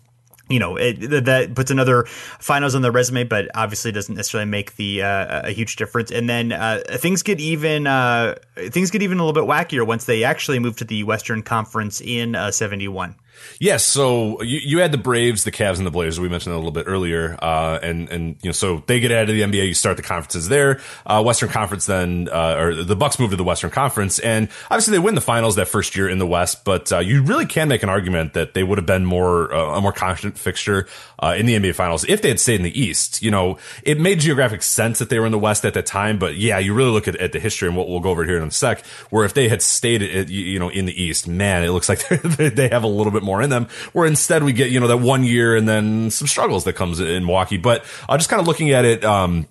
you know it, that puts another finals on their resume, but obviously doesn't necessarily make the uh, a huge difference. And then uh, things get even uh, things get even a little bit wackier once they actually move to the Western Conference in '71. Yes, so you, you had the Braves, the Cavs, and the Blazers. We mentioned a little bit earlier, uh, and and you know, so they get out of the NBA. You start the conferences there. Uh, Western Conference, then, uh, or the Bucks move to the Western Conference, and obviously they win the finals that first year in the West. But uh, you really can make an argument that they would have been more uh, a more confident fixture uh, in the NBA Finals if they had stayed in the East. You know, it made geographic sense that they were in the West at that time, but yeah, you really look at, at the history, and what we'll go over here in a sec, where if they had stayed, you know, in the East, man, it looks like they have a little bit more more in them. Where instead we get you know that one year and then some struggles that comes in Milwaukee. But uh, just kind of looking at it. Um,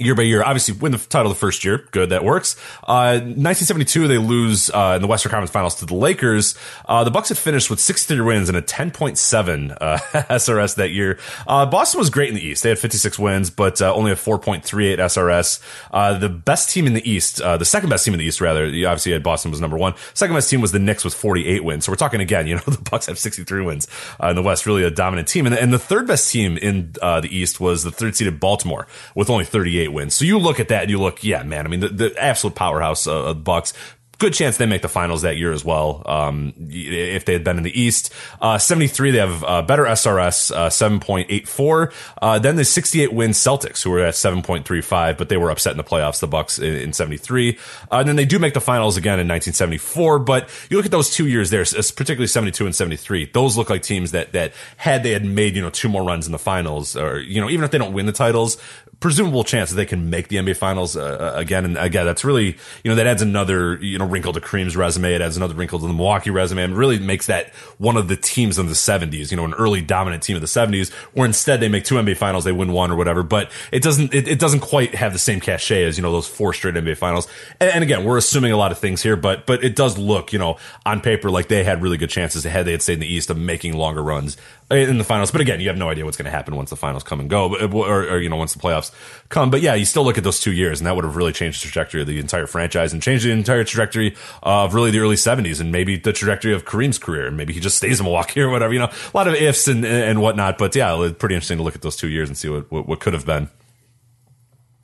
year by year. Obviously, win the title the first year. Good, that works. Uh, 1972, they lose uh, in the Western Conference Finals to the Lakers. Uh, the Bucks had finished with 63 wins and a 10.7 uh, SRS that year. Uh, Boston was great in the East. They had 56 wins, but uh, only a 4.38 SRS. the best team in the East, the second best team in the East, rather, obviously had Boston was number one. Second best team was the Knicks with 48 wins. So we're talking again, you know, the Bucks have 63 wins in the West, really a dominant team. And, and the third best team in the East was the third seeded Baltimore with only 38 wins. So you look at that and you look, yeah, man. I mean, the, the absolute powerhouse uh, of Bucks good chance they make the finals that year as well. Um, if they had been in the East, uh, 73, they have uh, better SRS, uh, 7.84. Uh, then the 68 win Celtics, who were at 7.35, but they were upset in the playoffs, the Bucks in, in 73. Uh, and then they do make the finals again in 1974. But you look at those two years there, particularly 72 and 73, those look like teams that, that had they had made, you know, two more runs in the finals or, you know, even if they don't win the titles, presumable chance that they can make the NBA finals uh, again. And again, that's really, you know, that adds another, you know, wrinkle to Kareem's resume. It adds another wrinkle to the Milwaukee resume and really makes that one of the teams in the 70s, you know, an early dominant team of the 70s, where instead they make two NBA finals, they win one or whatever. But it doesn't, it, it doesn't quite have the same cachet as, you know, those four straight NBA finals. And, and, again, we're assuming a lot of things here, but, but it does look, you know, on paper like they had really good chances ahead. They had stayed in the East of making longer runs in the finals. But again, you have no idea what's going to happen once the finals come and go, uh, or, or, you know, once the playoffs come. But yeah, you still look at those two years, and that would have really changed the trajectory of the entire franchise and changed the entire trajectory of really the early '70s, and maybe the trajectory of Kareem's career. And maybe he just stays in Milwaukee or whatever. You know, a lot of ifs and and whatnot. But yeah, pretty interesting to look at those two years and see what what, what could have been.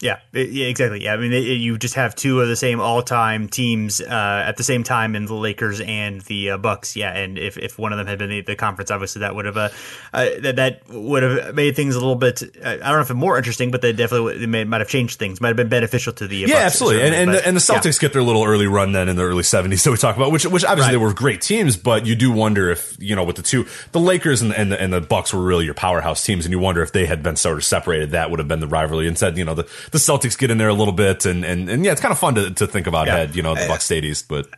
Yeah, yeah, exactly. Yeah, I mean, it, you just have two of the same all-time teams uh, at the same time in the Lakers and the uh, Bucks. Yeah, and if, if one of them had been the, the conference, obviously that would have uh, uh, that that would have made things a little bit. Uh, I don't know if more interesting, but they definitely it may, might have changed things. Might have been beneficial to the uh, yeah, Bucks, absolutely. And and but, the, and the Celtics yeah. get their little early run then in the early '70s that we talk about, which which obviously Right. they were great teams, but you do wonder if you know with the two, the Lakers and and the, and the Bucks were really your powerhouse teams, and you wonder if they had been sort of separated, that would have been the rivalry. Instead, you know the the Celtics get in there a little bit, and and, and yeah, it's kind of fun to, to think about Yeah. ahead. You know, the eh, Bucks stayed east, but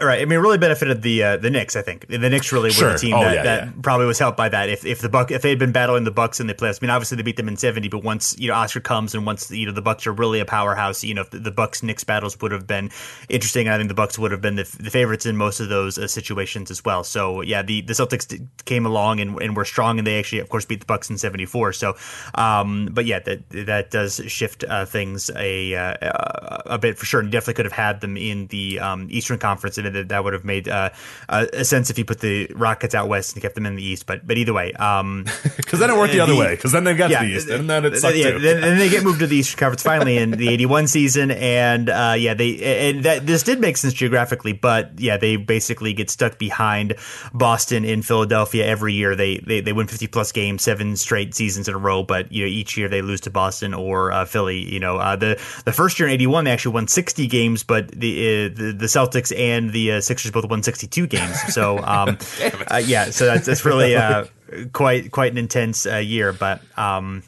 Right. I mean, it really benefited the uh, the Knicks. I think the Knicks really Sure. were the team Oh, that, yeah, that yeah. probably was helped by that. If if the Buck if they had been battling the Bucks in the playoffs, I mean, obviously they beat them in seventy, but once you know Oscar comes and once you know the Bucks are really a powerhouse, you know the, the Bucks Knicks battles would have been interesting. I think the Bucks would have been the, the favorites in most of those uh, situations as well. So yeah, the the Celtics came along and, and were strong, and they actually of course beat the Bucks in seventy four. So, um, but yeah, that that does shift uh, things a uh, a bit for sure, and definitely could have had them in the um, Eastern Conference, and that, that would have made uh, a, a sense if you put the Rockets out west and kept them in the East. But but either way, um, because then it worked the other way, because then they got to the east, and then it sucked yeah, too. Then, then they get moved to the Eastern Conference finally in the '81 season, and uh, yeah, they and that this did make sense geographically, but yeah, they basically get stuck behind Boston in Philadelphia every year. They they, they win 50 plus games, seven straight seasons in a row, but you know each year they lose to Boston or uh, Philly. You know, uh, the the first year in '81 they actually won 60 games, but the uh, the, the Celtics and the uh, Sixers both won 62 games. So um, uh, yeah, so that's that's really uh, quite quite an intense uh, year, but. Um,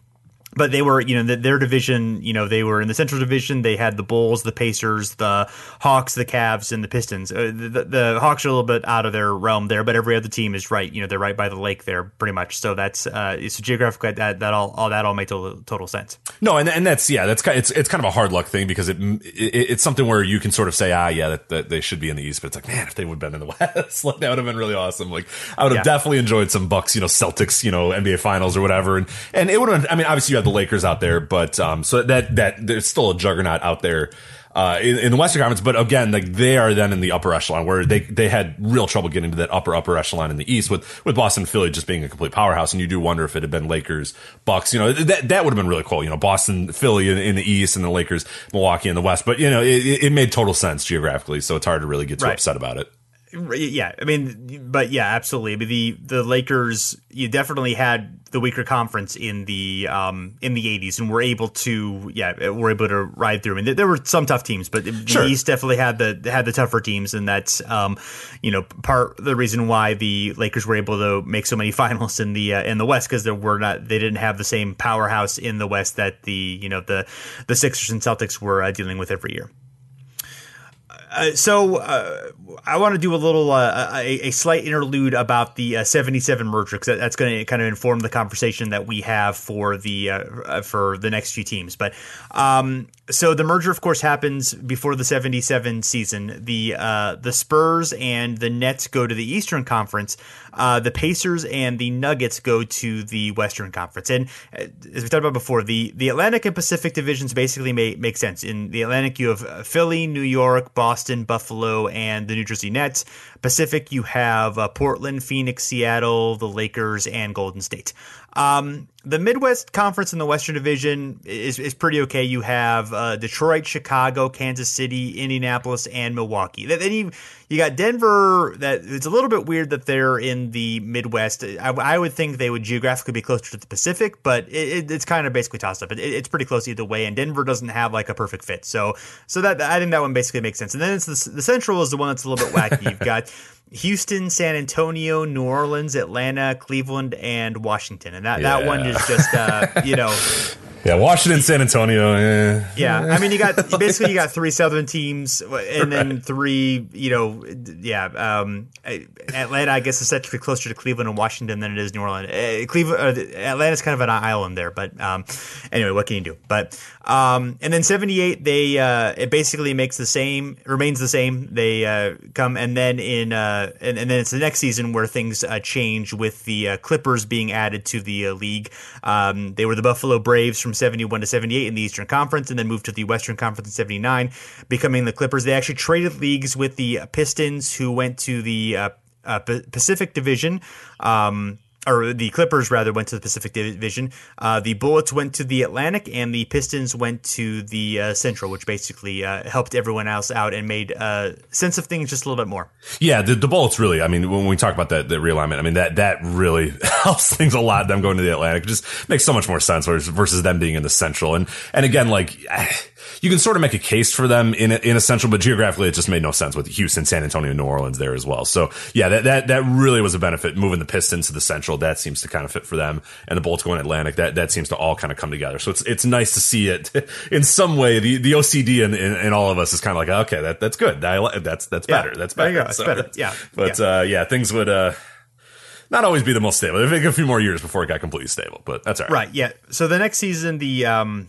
but they were, you know, the, their division, you know, they were in the Central Division. They had the Bulls, the Pacers, the Hawks, the Cavs, and the Pistons. Uh, the, the, Hawks are a little bit out of their realm there, but every other team is right. You know, they're right by the lake there, pretty much. So that's uh, so geographically that that all all that all made total, total sense. No, and and that's yeah, that's kind it's it's kind of a hard luck thing because it, it it's something where you can sort of say ah yeah that, that they should be in the East, but it's like man if they would have been in the West, like that would have been really awesome. Like I would have Yeah. definitely enjoyed some Bucks, you know, Celtics, you know, NBA Finals or whatever, and and it would have. I mean, obviously you have the Lakers out there, but um, so that that there's still a juggernaut out there. Uh, in, in the Western Conference, but again, like they are then in the upper echelon where they they had real trouble getting to that upper upper echelon in the East with with Boston, and Philly just being a complete powerhouse, and you do wonder if it had been Lakers, Bucks, you know that that would have been really cool, you know Boston, Philly in, in the East, and the Lakers, Milwaukee in the West, but you know it, it made total sense geographically, so it's hard to really get too Right. upset about it. Yeah, I mean, but yeah, absolutely. I mean, the the Lakers, you definitely had the weaker conference in the um in the '80s, and were able to yeah, were able to ride through. I mean, there, were some tough teams, but the East definitely had the had the tougher teams, and that's um you know part the reason why the Lakers were able to make so many finals in the uh, in the West because there were not they didn't have the same powerhouse in the West that the you know the the Sixers and Celtics were uh, dealing with every year. Uh, so uh, I want to do a little uh, a, a slight interlude about the uh, 77 merger because that's going to kind of inform the conversation that we have for the uh, uh, for the next few teams. But um, so the merger, of course, happens before the 77 season. The the Spurs and the Nets go to the Eastern Conference. The Pacers and the Nuggets go to the Western Conference. And as we talked about before, the, the Atlantic and Pacific divisions basically make, make sense. In the Atlantic, you have Philly, New York, Boston, Buffalo, and the New Jersey Nets. Pacific, you have uh, Portland, Phoenix, Seattle, the Lakers, and Golden State. Um, the Midwest Conference in the Western Division is, is pretty okay. You have uh, Detroit, Chicago, Kansas City, Indianapolis, and Milwaukee. Then you you got Denver. That it's a little bit weird that they're in the Midwest. I, I would think they would geographically be closer to the Pacific, but it, it, it's kind of basically tossed up. It, it's pretty close either way, and Denver doesn't have like a perfect fit. So so that I think that one basically makes sense. And then it's the, the Central is the one that's a little bit wacky. You've got Houston, San Antonio, New Orleans, Atlanta, Cleveland, and Washington. And that, that one is just, uh, you know, Yeah, Washington, San Antonio. Eh. yeah. I mean, you got basically you got three Southern teams, and then three, you know, yeah. Um, Atlanta, I guess, is set to be closer to Cleveland and Washington than it is New Orleans. Uh, Cleveland, uh, Atlanta's kind of an island there, but um, anyway, what can you do? But um, and then seventy eight, they uh, it basically makes the same, remains the same. They uh, come, and then in uh, and, and then it's the next season where things uh, change with the uh, Clippers being added to the uh, league. Um, they were the Buffalo Braves from 71 to 78 in the Eastern Conference and then moved to the Western Conference in 79, becoming the Clippers. They actually traded leagues with the Pistons, who went to the uh, uh, Pacific Division. Um, or the Clippers rather went to the Pacific Division. Uh, the Bullets went to the Atlantic, and the Pistons went to the uh, Central, which basically uh, helped everyone else out and made uh, sense of things just a little bit more. Yeah, the, the Bullets really. I mean, when we talk about that, realignment, I mean that that really helps things a lot. Them going to the Atlantic it just makes so much more sense versus, versus them being in the Central. And and again, like you can sort of make a case for them in in a Central, but geographically, it just made no sense with Houston, San Antonio, New Orleans there as well. So yeah, that that that really was a benefit moving the Pistons to the Central. That seems to kind of fit for them, and the Bullets going Atlantic. That that seems to all kind of come together. So it's it's nice to see it in some way. The the OCD in, in, in all of us is kind of like okay, that that's good. That, that's that's better. Yeah, that's better. So, better. Yeah, but yeah. Uh, yeah, things would. Uh, not always be the most stable. It'd take a few more years before it got completely stable, but that's all right. Right. Yeah. So the next season, the um,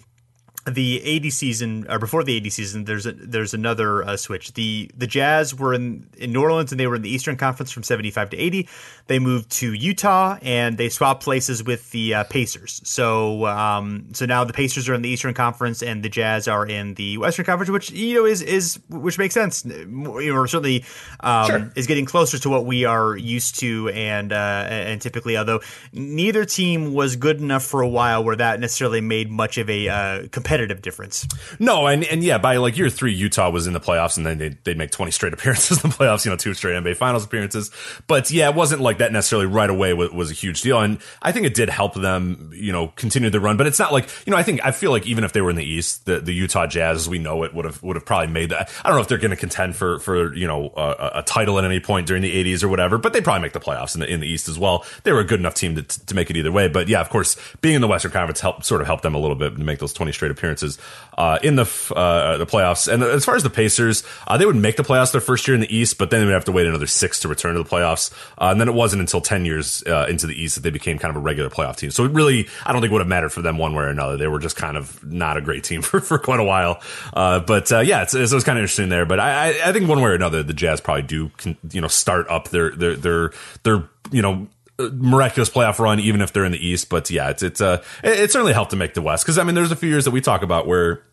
the 80 season or before the 80 season there's a, there's another uh, switch. The the jazz were in in new orleans and they were in the eastern conference from 75 to 80 they moved to utah and they swapped places with the uh, pacers. So um, so now the pacers are in the eastern conference and the jazz are in the western conference which you know is is which makes sense. You know certainly um, sure. is getting closer to what we are used to and uh, and typically although neither team was good enough for a while where that necessarily made much of a uh, competitive competitive difference. No, and and yeah, by like year three, Utah was in the playoffs, and then they'd, they'd make twenty straight appearances in the playoffs. You know, two straight NBA Finals appearances. But yeah, it wasn't like that necessarily right away was, was a huge deal, and I think it did help them, you know, continue the run. But it's not like you know, I think I feel like even if they were in the East, the, the Utah Jazz, as we know it, would have would have probably made that. I don't know if they're going to contend for for you know a, a, title at any point during the '80s or whatever, but they probably make the playoffs in the in the East as well. They were a good enough team to, to make it either way. But yeah, of course, being in the Western Conference helped sort of helped them a little bit to make those twenty straight appearances. Uh, in the uh, the playoffs. And as far as the Pacers, uh, they would make the playoffs their first year in the East, but then they would have to wait another six to return to the playoffs. Uh, and then it wasn't until ten years uh, into the East that they became kind of a regular playoff team. So it really, I don't think would have mattered for them one way or another. They were just kind of not a great team for, for quite a while. Uh, but yeah, it's, it's, it was kind of interesting there. But I, I think one way or another, the Jazz probably do you know start up their their their their you know miraculous playoff run, even if they're in the East. But yeah, it's it's uh, it, certainly helped to make the West because I mean, there's a few years that we talk about where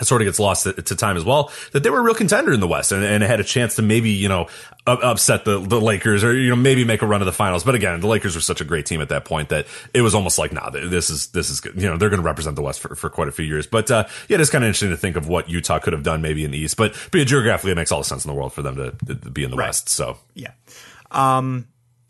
it sort of gets lost to, to, time as well that they were a real contender in the West and, and had a chance to maybe you know upset the the Lakers or you know maybe make a run to the finals. But again, the Lakers were such a great team at that point that it was almost like nah, this is this is good. you know they're going to represent the West for, for quite a few years. But uh, yeah, it's kind of interesting to think of what Utah could have done maybe in the East. But but geographically, it makes all the sense in the world for them to, to be in the right. West. So yeah. Um,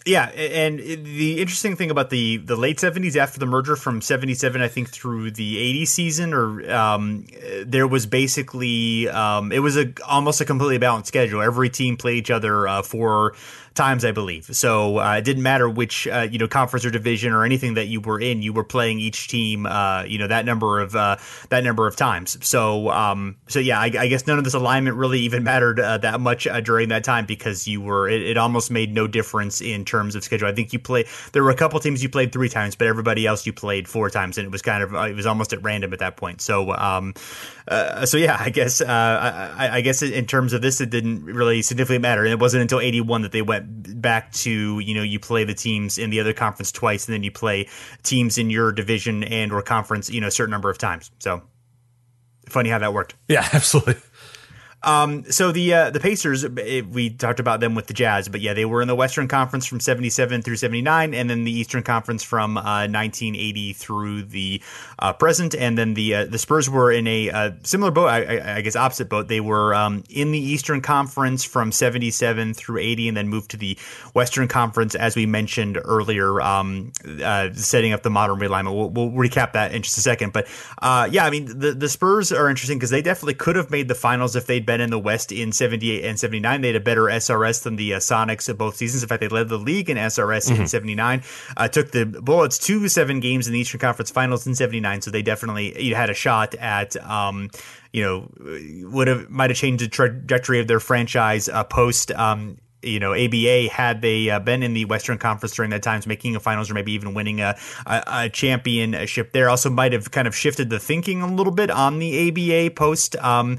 yeah, and the interesting thing about the the late seventies after the merger from seventy seven, I think through the eighty season, or um, there was basically um, it was a almost a completely balanced schedule. Every team played each other uh, for times, I believe. So uh, it didn't matter which uh, you know conference or division or anything that you were in. You were playing each team, uh, you know, that number of uh, that number of times. So um, so yeah, I, I, guess none of this alignment really even mattered uh, that much uh, during that time because you were it, it, almost made no difference in terms of schedule. I think you play there were a couple teams you played three times, but everybody else you played four times, and it was kind of it was almost at random at that point. So um, so yeah, I guess I, I guess in terms of this, it didn't really significantly matter, and it wasn't until eighty one that they went back to you know you play the teams in the other conference twice and then you play teams in your division and or conference you know a certain number of times. So funny how that worked. Yeah absolutely um, so the uh, the Pacers, we talked about them with the Jazz, but yeah, they were in the Western Conference from '77 through '79, and then the Eastern Conference from uh, 1980 through the uh, present. And then the uh, the Spurs were in a uh, similar boat, I, I, guess opposite boat. They were um, in the Eastern Conference from '77 through '80, and then moved to the Western Conference, as we mentioned earlier, um, uh, setting up the modern realignment. We'll, we'll, recap that in just a second, but yeah, I mean the the Spurs are interesting because they definitely could have made the finals if they'd been in the West in 78 and 79. They had a better SRS than the uh, Sonics of both seasons. In fact, they led the league in SRS mm-hmm. in 79. Uh, took the Bullets to seven games in the Eastern Conference Finals in 79. So they definitely had a shot at, um, you know, would have might have changed the trajectory of their franchise uh, post um, you know, ABA had they uh, been in the Western Conference during that time, making a finals or maybe even winning a, a, a, championship there, also might have kind of shifted the thinking a little bit on the ABA post. Um,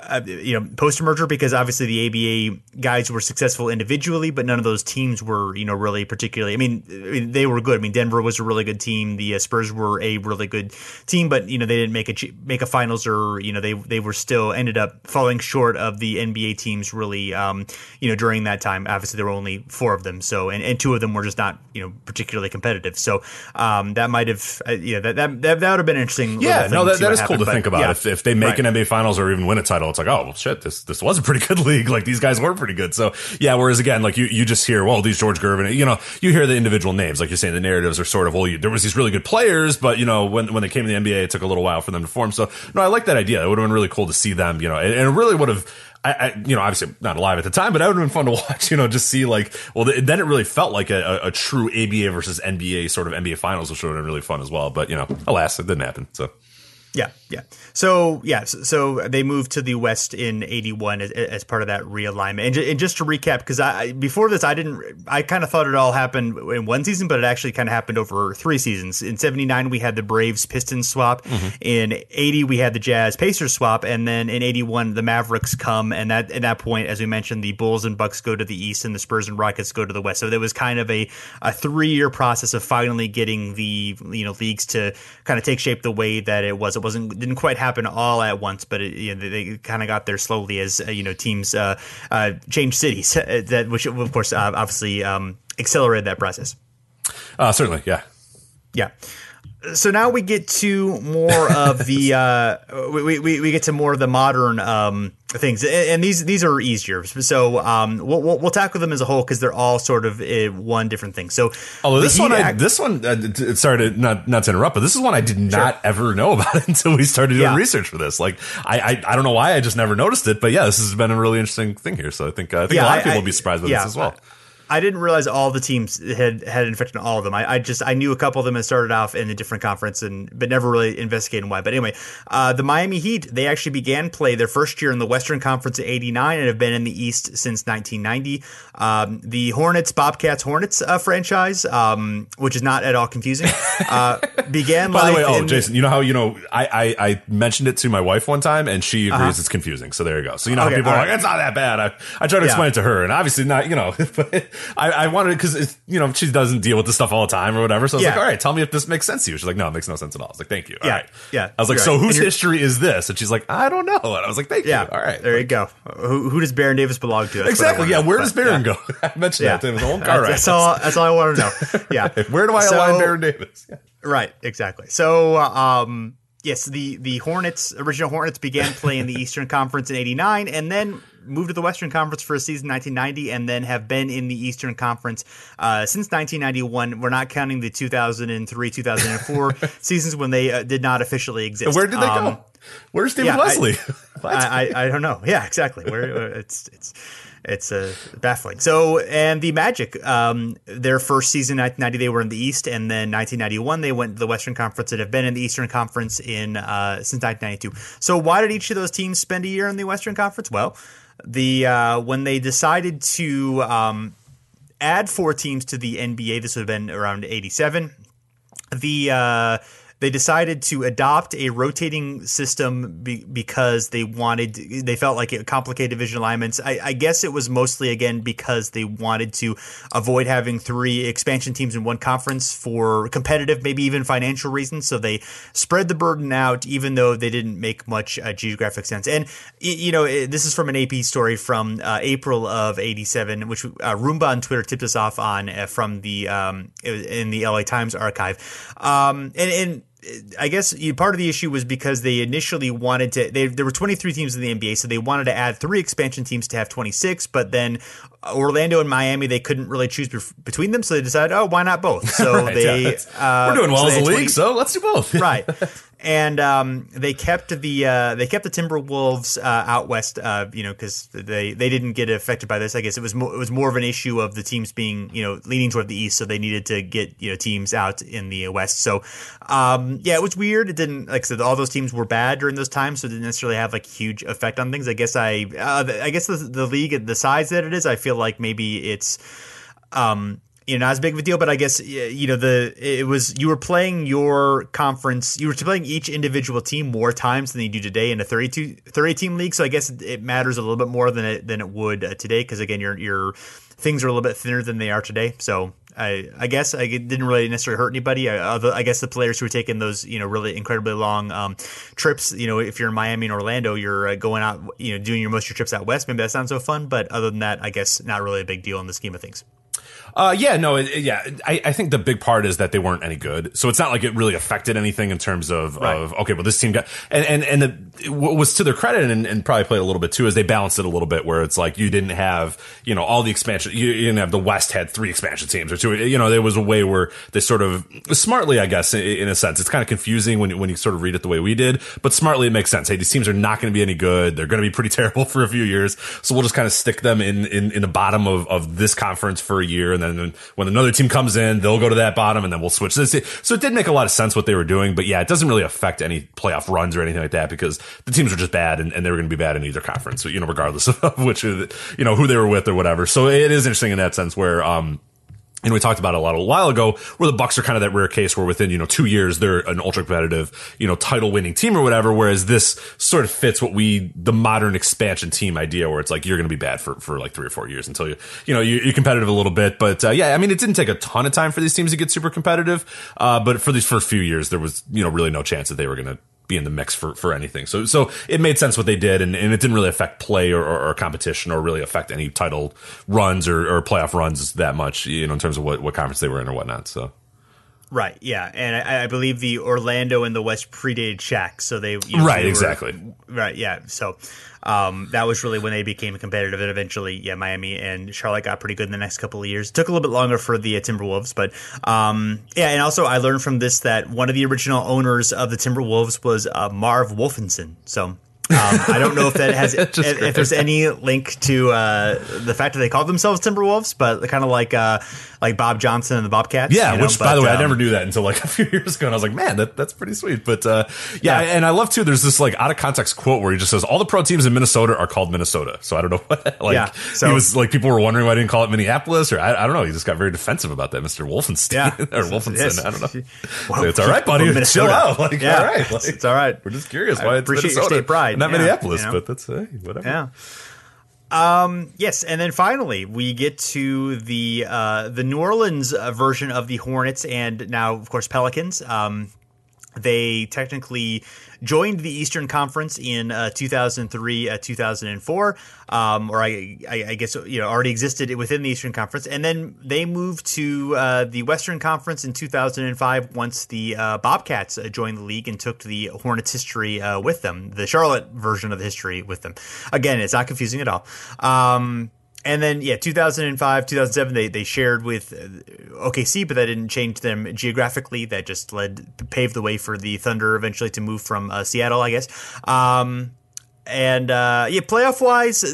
uh, you know, post merger because obviously the ABA guys were successful individually, but none of those teams were, you know, really particularly. I mean, they were good. I mean, Denver was a really good team. The uh, Spurs were a really good team, but you know, they didn't make a make a finals, or you know, they they were still ended up falling short of the NBA teams. Really, um, you know, during that time, obviously there were only four of them, so and, and two of them were just not, you know, particularly competitive. So um, that might have, uh, yeah, that that that, that would have been interesting. Yeah, no, that, that is cool to but, think about. Yeah, if if they make right. an NBA finals or even win a title, it's like, oh well, shit, this this was a pretty good league. Like these guys were pretty good. So yeah, whereas again, like you you just hear, well, these George Gervin, you know, you hear the individual names, like you're saying, the narratives are sort of, well, you, there was these really good players, but you know, when when they came to the NBA, it took a little while for them to form. So no, I like that idea. It would have been really cool to see them, you know, and, and it really would have. I, I, you know, obviously not alive at the time, but that would have been fun to watch. You know, just see like, well, then it really felt like a, a, a true ABA versus NBA sort of NBA finals, which would have been really fun as well. But you know, alas, it didn't happen. So yeah, yeah. So yeah, so, so, they moved to the West in '81 as, as, part of that realignment. And, and just to recap, because I before this I didn't, I kind of thought it all happened in one season, but it actually kind of happened over three seasons. In '79 we had the Braves Pistons swap. Mm-hmm. In '80 we had the Jazz Pacers swap, and then in '81 the Mavericks come, and that at that point, as we mentioned, the Bulls and Bucks go to the East, and the Spurs and Rockets go to the West. So there was kind of a a three year process of finally getting the you know leagues to kind of take shape the way that it was. It wasn't didn't quite happen all at once, but it, you know, they, they kind of got there slowly as uh, you know teams uh, uh, changed cities. that which of course uh, obviously um, accelerated that process. Uh, certainly, yeah, yeah so now we get to more of the uh, we, we, we get to more of the modern um, things, and these these are easier. So um, we'll, we'll, we'll tackle them as a whole because they're all sort of uh, one different thing. So oh, this one, I, this one, uh, sorry to not not to interrupt, but this is one I did not sure. ever know about until we started doing yeah. research for this. Like I, I, I don't know why I just never noticed it, but yeah, this has been a really interesting thing here. So I think uh, I think yeah, a lot of people I, will be surprised by yeah, this as well. I didn't realize all the teams had had infected all of them. I, I, just I knew a couple of them had started off in a different conference and but never really investigated why. But anyway, uh, the Miami Heat they actually began play their first year in the Western Conference in '89 and have been in the East since 1990. Um, the Hornets Bobcats Hornets uh, franchise, um, which is not at all confusing, uh, began. By the way, oh Jason, you know how you know I, I, I mentioned it to my wife one time and she agrees uh-huh. it's confusing. So there you go. So you know okay, people are right. like it's not that bad. I I try to explain it to her and obviously not you know. But, I, I wanted because it's you know she doesn't deal with this stuff all the time or whatever. So I was yeah. like, all right, tell me if this makes sense to you. She's like, no, it makes no sense at all. I was like, thank you. All yeah, right. yeah. I was like, so whose history is this? And she's like, I don't know. And I was like, thank yeah. you. All right, there you go. Who, who does Baron Davis belong to? That's exactly. Yeah. Where does Baron go? I mentioned that to him. All right. That's all. That's all I want to know. Yeah. where do I so, align Baron Davis? Right. Exactly. So, um, yes, the the Hornets, original Hornets, began playing the Eastern Conference in '89, and then moved to the Western Conference for a season 1990, and then have been in the Eastern Conference uh, since 1991. We're not counting the 2003 2004 seasons when they uh, did not officially exist. Where did they um, go? Where's David yeah, Wesley? I, I, I, don't know. Yeah, exactly. Where it's it's it's uh, baffling. So, and the Magic, um, their first season, 1990, they were in the East, and then 1991, they went to the Western Conference and have been in the Eastern Conference in uh, since 1992. So, why did each of those teams spend a year in the Western Conference? Well, the uh, when they decided to um, add four teams to the NBA, this would have been around 87. The uh, they decided to adopt a rotating system be, because they wanted they felt like it complicated division alignments. I, I, guess it was mostly again because they wanted to avoid having three expansion teams in one conference for competitive, maybe even financial reasons. So they spread the burden out, even though they didn't make much uh, geographic sense. And you know, this is from an AP story from uh, April of '87, which uh, Roomba on Twitter tipped us off on uh, from the um, in the LA Times archive. Um, and, and I guess part of the issue was because they initially wanted to. They, there were 23 teams in the NBA, so they wanted to add three expansion teams to have 26. But then Orlando and Miami, they couldn't really choose between them, so they decided, oh, why not both? So right, they yeah, uh, we're doing well so as a league, so let's do both. right and um, they kept the uh, they kept the Timberwolves uh, out west, uh, you know, because they they didn't get affected by this. I guess it was more, it was more of an issue of the teams being you know leaning toward the east, so they needed to get you know teams out in the west. So um, yeah, it was weird. It didn't like I said, all those teams were bad during those times, so it didn't necessarily have like huge effect on things. I guess I uh, I guess the, the league the size that it is, I feel like maybe it's um, you know, not as big of a deal, but I guess you know the it was you were playing your conference, you were playing each individual team more times than you do today in a 32 30 team league. So I guess it matters a little bit more than it than it would uh, today because again, your your things are a little bit thinner than they are today. So I, I guess I didn't really necessarily hurt anybody. I, I, guess the players who were taking those, you know, really incredibly long um, trips, you know, if you're in Miami and Orlando, you're uh, going out, you know, doing your most of your trips out west. Maybe that sounds so fun, but other than that, I guess not really a big deal in the scheme of things. Uh, yeah, no, it, yeah. I, I, think the big part is that they weren't any good, so it's not like it really affected anything in terms of, right. of okay, well, this team got and and and the, what was to their credit and, and, probably played a little bit too is they balanced it a little bit where it's like you didn't have you know all the expansion, you, you didn't have the West had three expansion teams or two, you know, there was a way where they sort of smartly, I guess, in, in a sense, it's kind of confusing when when you sort of read it the way we did, but smartly it makes sense. Hey, these teams are not going to be any good; they're going to be pretty terrible for a few years, so we'll just kind of stick them in in, in the bottom of of this conference for a year, and then when another team comes in, they'll go to that bottom and then we'll switch this. So it did make a lot of sense what they were doing, but yeah, it doesn't really affect any playoff runs or anything like that because the teams are just bad and, and they were going to be bad in either conference, you know, regardless of which, you know, who they were with or whatever. So it is interesting in that sense where, um, and we talked about it a lot a while ago where the bucks are kind of that rare case where within you know two years they're an ultra competitive you know title winning team or whatever whereas this sort of fits what we the modern expansion team idea where it's like you're going to be bad for for like three or four years until you you know you, are competitive a little bit. But uh, yeah i mean it didn't take a ton of time for these teams to get super competitive uh, but for these first few years there was you know really no chance that they were going to be in the mix for, for anything. So so it made sense what they did, and, and it didn't really affect play or, or, or competition or really affect any title runs or, or playoff runs that much, you know, in terms of what, what conference they were in or whatnot. So. Right. Yeah, and I, I, believe the Orlando and the West predated Shaq, so they you know, right they were, exactly right. Yeah, so um, that was really when they became competitive, and eventually, yeah, Miami and Charlotte got pretty good in the next couple of years. It took a little bit longer for the uh, Timberwolves, but um, yeah, and also I learned from this that one of the original owners of the Timberwolves was uh, Marv Wolfenson. So um, I don't know if that has if, if, there's any link to uh, the fact that they call themselves Timberwolves, but kind of like uh, like Bob Johnson and the Bobcats. Yeah, you know? which but, by the way, um, I never knew that until like a few years ago, and I was like, man, that, that's pretty sweet. But uh, yeah, yeah, and I love too. There's this like out of context quote where he just says all the pro teams in Minnesota are called Minnesota. So I don't know what like yeah, so, he was like people were wondering why I didn't call it Minneapolis or I, I don't know. He just got very defensive about that, Mister Wolfenstein yeah, or Wolfenson. I don't know. Well, it's all right, buddy. Chill out. Like, yeah, all right. Like, it's all right. We're just curious why I it's appreciate Minnesota, your state pride. Not yeah, Minneapolis, you know? but that's hey, whatever. Yeah. Um, yes, and then finally we get to the uh, the New Orleans uh, version of the Hornets, and now of course Pelicans. Um, they technically joined the Eastern Conference in uh, 2003, uh, 2004, um, or I, I, I, guess you know already existed within the Eastern Conference, and then they moved to uh, the Western Conference in 2005 once the uh, Bobcats uh, joined the league and took the Hornets history uh, with them, the Charlotte version of the history with them. Again, it's not confusing at all. Um, and then yeah 2005 2007 they, they shared with uh, okc but that didn't change them geographically. That just led paved the way for the thunder eventually to move from uh, seattle i guess. Um, and uh, yeah, playoff wise,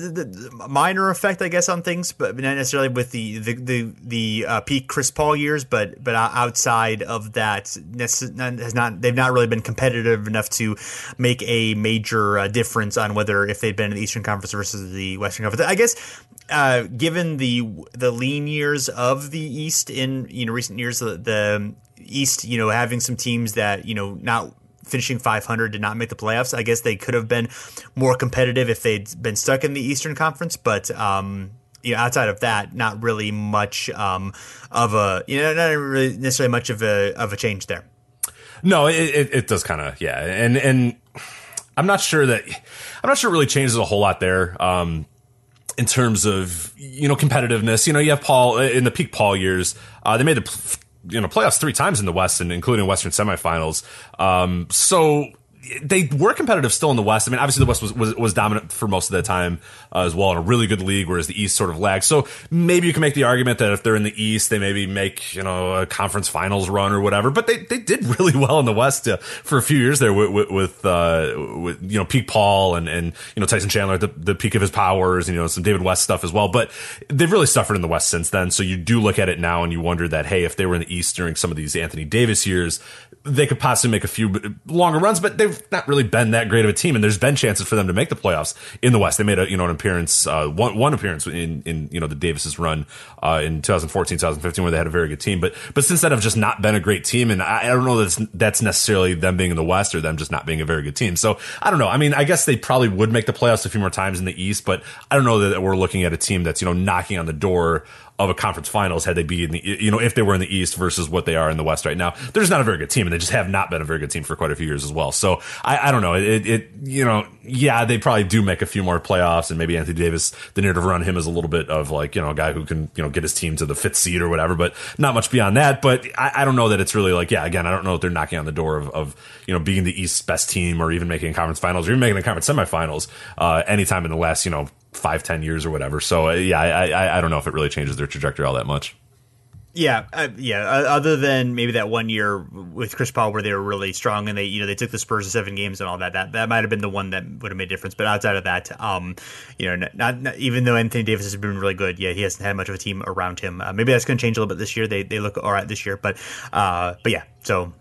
minor effect, I guess, on things, but not necessarily with the the the, the uh, peak Chris Paul years. But but outside of that, has not they've not really been competitive enough to make a major uh, difference on whether if they've been in the Eastern Conference versus the Western Conference. I guess uh, given the the lean years of the East in you know recent years, the, the East, you know, having some teams that you know not finishing 500 did not make the playoffs. I guess they could have been more competitive if they'd been stuck in the Eastern Conference, but um, you know, outside of that, not really much um, of a you know not really necessarily much of a of a change there. No, it, it, it does kind of yeah, and and I'm not sure that I'm not sure it really changes a whole lot there. Um, in terms of you know competitiveness. You know, you have Paul in the peak Paul years. Uh, they made the you know playoffs three times in the West, and including Western semifinals. Um, so they were competitive still in the West. I mean, obviously the West was, was, was dominant for most of the time uh, as well in a really good league, whereas the East sort of lagged. So maybe you can make the argument that if they're in the East, they maybe make, you know, a conference finals run or whatever, but they, they did really well in the West uh, for a few years there with, with, with, uh, with, you know, peak Paul and, and, you know, Tyson Chandler at the, the peak of his powers and, you know, some David West stuff as well. But they've really suffered in the West since then. So you do look at it now and you wonder that, hey, if they were in the East during some of these Anthony Davis years, they could possibly make a few longer runs, but they've not really been that great of a team. And there's been chances for them to make the playoffs in the West. They made a you know an appearance, uh, one one appearance in in you know the Davis's run uh, in 2014, 2015, where they had a very good team. But but since then, have just not been a great team, and I, I don't know that's that's necessarily them being in the West or them just not being a very good team. So I don't know. I mean, I guess they probably would make the playoffs a few more times in the East, but I don't know that we're looking at a team that's you know knocking on the door of a conference finals had they be in the you know if they were in the East versus what they are in the West right now. They're just not a very good team, and they just have not been a very good team for quite a few years as well. So I, I don't know. It, it you know yeah they probably do make a few more playoffs, and maybe Anthony Davis the narrative around him is a little bit of like you know a guy who can you know get his team to the fifth seed or whatever, but not much beyond that. But I, I don't know that it's really like yeah again I don't know if they're knocking on the door of, of you know being the East's best team or even making conference finals or even making the conference semifinals uh, anytime in the last you know five ten years or whatever. So uh, yeah, I, I I don't know if it really changes their trajectory all that much. Yeah, uh, yeah. Uh, other than maybe that one year with Chris Paul where they were really strong and they, you know, they took the Spurs to seven games and all that. That that might have been the one that would have made a difference. But outside of that, um, you know, not, not, even though Anthony Davis has been really good, yeah, he hasn't had much of a team around him. Uh, maybe that's going to change a little bit this year. They they look all right this year, but uh, but yeah. So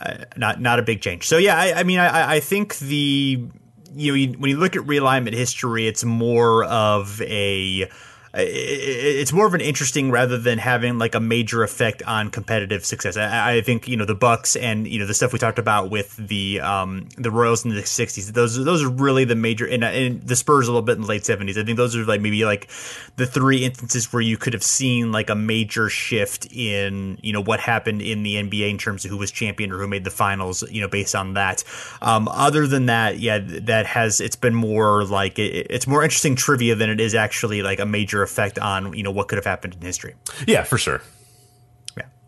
uh, not not a big change. So yeah, I, I mean, I I think the you know when you look at realignment history, it's more of a it's more of an interesting rather than having like a major effect on competitive success. I, I, think you know the Bucks and you know the stuff we talked about with the um, the Royals in the '60s. Those those are really the major and, and the Spurs a little bit in the late '70s. I think those are like maybe like the three instances where you could have seen like a major shift in you know what happened in the NBA in terms of who was champion or who made the finals. You know based on that. Um, other than that, yeah, that has it's been more like it, it's more interesting trivia than it is actually like a major effect on you know what could have happened in history. Yeah, for sure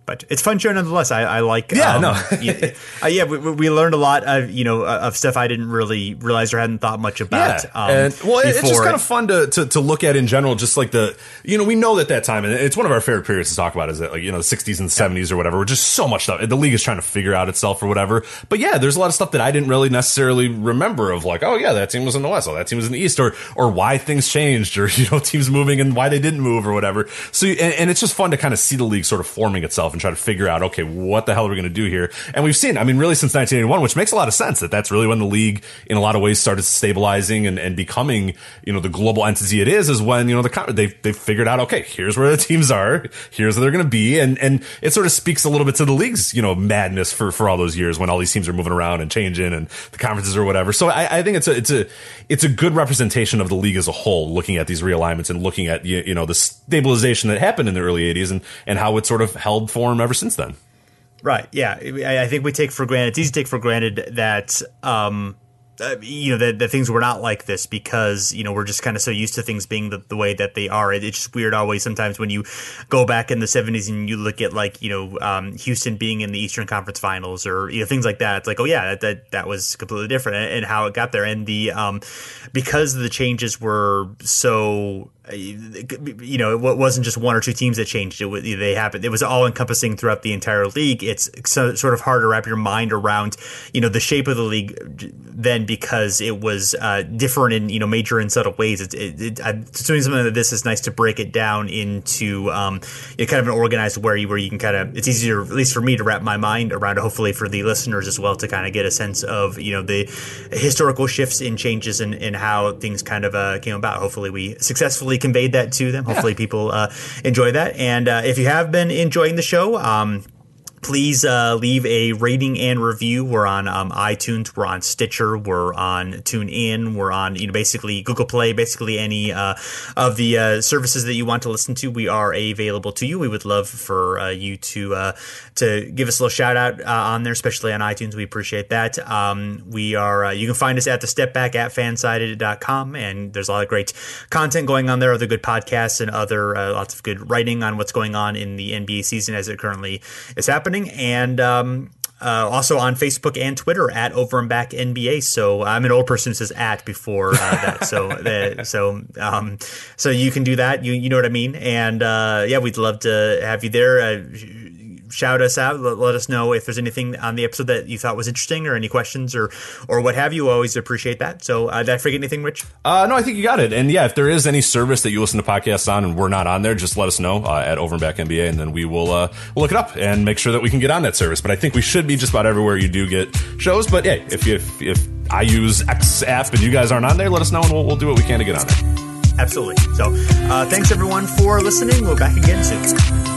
but it's fun show nonetheless. I, I like. Yeah, um, no, yeah, uh, yeah we, we, learned a lot of you know uh, of stuff I didn't really realize or hadn't thought much about. Yeah, um, and well, it's just kind of fun to, to, to look at in general. Just like the you know we know that that time, and it's one of our favorite periods to talk about is that like you know the '60s and '70s or whatever. We're just so much stuff. The league is trying to figure out itself or whatever. But yeah, there's a lot of stuff that I didn't really necessarily remember of like oh yeah that team was in the West, oh that team was in the East, or or why things changed, or you know teams moving and why they didn't move or whatever. So and, and it's just fun to kind of see the league sort of forming itself and try to figure out okay, what the hell are we going to do here? And we've seen, I mean, really since 1981, which makes a lot of sense that that's really when the league in a lot of ways started stabilizing and, and becoming, you know, the global entity it is, is when, you know, the, they, they figured out, okay, here's where the teams are. Here's where they're going to be. And, and it sort of speaks a little bit to the league's, you know, madness for, for all those years when all these teams are moving around and changing and the conferences or whatever. So I, I think it's a, it's a, it's a good representation of the league as a whole, looking at these realignments and looking at, you, you know, the stabilization that happened in the early 80s and, and how it sort of held form ever since then. Right. Yeah. I think we take for granted. It's easy to take for granted that um, uh, you know that, that things were not like this because you know we're just kind of so used to things being the, the way that they are. It, it's just weird always sometimes when you go back in the '70s and you look at like you know um, Houston being in the Eastern Conference Finals or you know things like that. It's like oh yeah that that, that was completely different and, how it got there and the um, because the changes were so you know, it wasn't just one or two teams that changed. It they happened. It was all encompassing throughout the entire league. It's so, sort of hard to wrap your mind around, you know, the shape of the league then because it was uh, different in you know major and subtle ways. It, it, it, I'm doing something like this is nice to break it down into um, you know, kind of an organized way where you can kind of it's easier at least for me to wrap my mind around. Hopefully for the listeners as well to kind of get a sense of you know the historical shifts and changes and, and how things kind of uh, came about. Hopefully we successfully conveyed that to them. Hopefully, yeah. people uh, enjoy that. And uh, if you have been enjoying the show, um, please uh, leave a rating and review. We're on um, iTunes, we're on Stitcher, we're on TuneIn, we're on you know basically Google Play, basically any uh, of the uh, services that you want to listen to. We are available to you. We would love for uh, you to uh, to give us a little shout out uh, on there, especially on iTunes. We appreciate that. Um, we are you can find us at the Step Back at fansided.com, and there's a lot of great content going on there. Other good podcasts and other lots of good writing on what's going on in the NBA season as it currently is happening happening, and um, uh, also on Facebook and Twitter at Over and Back NBA. So I'm an old person who says at before uh, that. So the, so um, so you can do that. You you know what I mean? And uh, yeah, we'd love to have you there. Shout us out. Let, let, us know if there's anything on the episode that you thought was interesting or any questions or or what have you. Always appreciate that. So uh, did I forget anything, Rich? Uh, no, I think you got it. And yeah, if there is any service that you listen to podcasts on and we're not on there, just let us know uh, at Over and Back NBA, and then we will uh, we'll look it up and make sure that we can get on that service. But I think we should be just about everywhere you do get shows. But yeah, if you, if, if I use X app and you guys aren't on there, let us know and we'll, we'll do what we can to get on there. Absolutely. So, uh, thanks everyone for listening. We'll back again soon.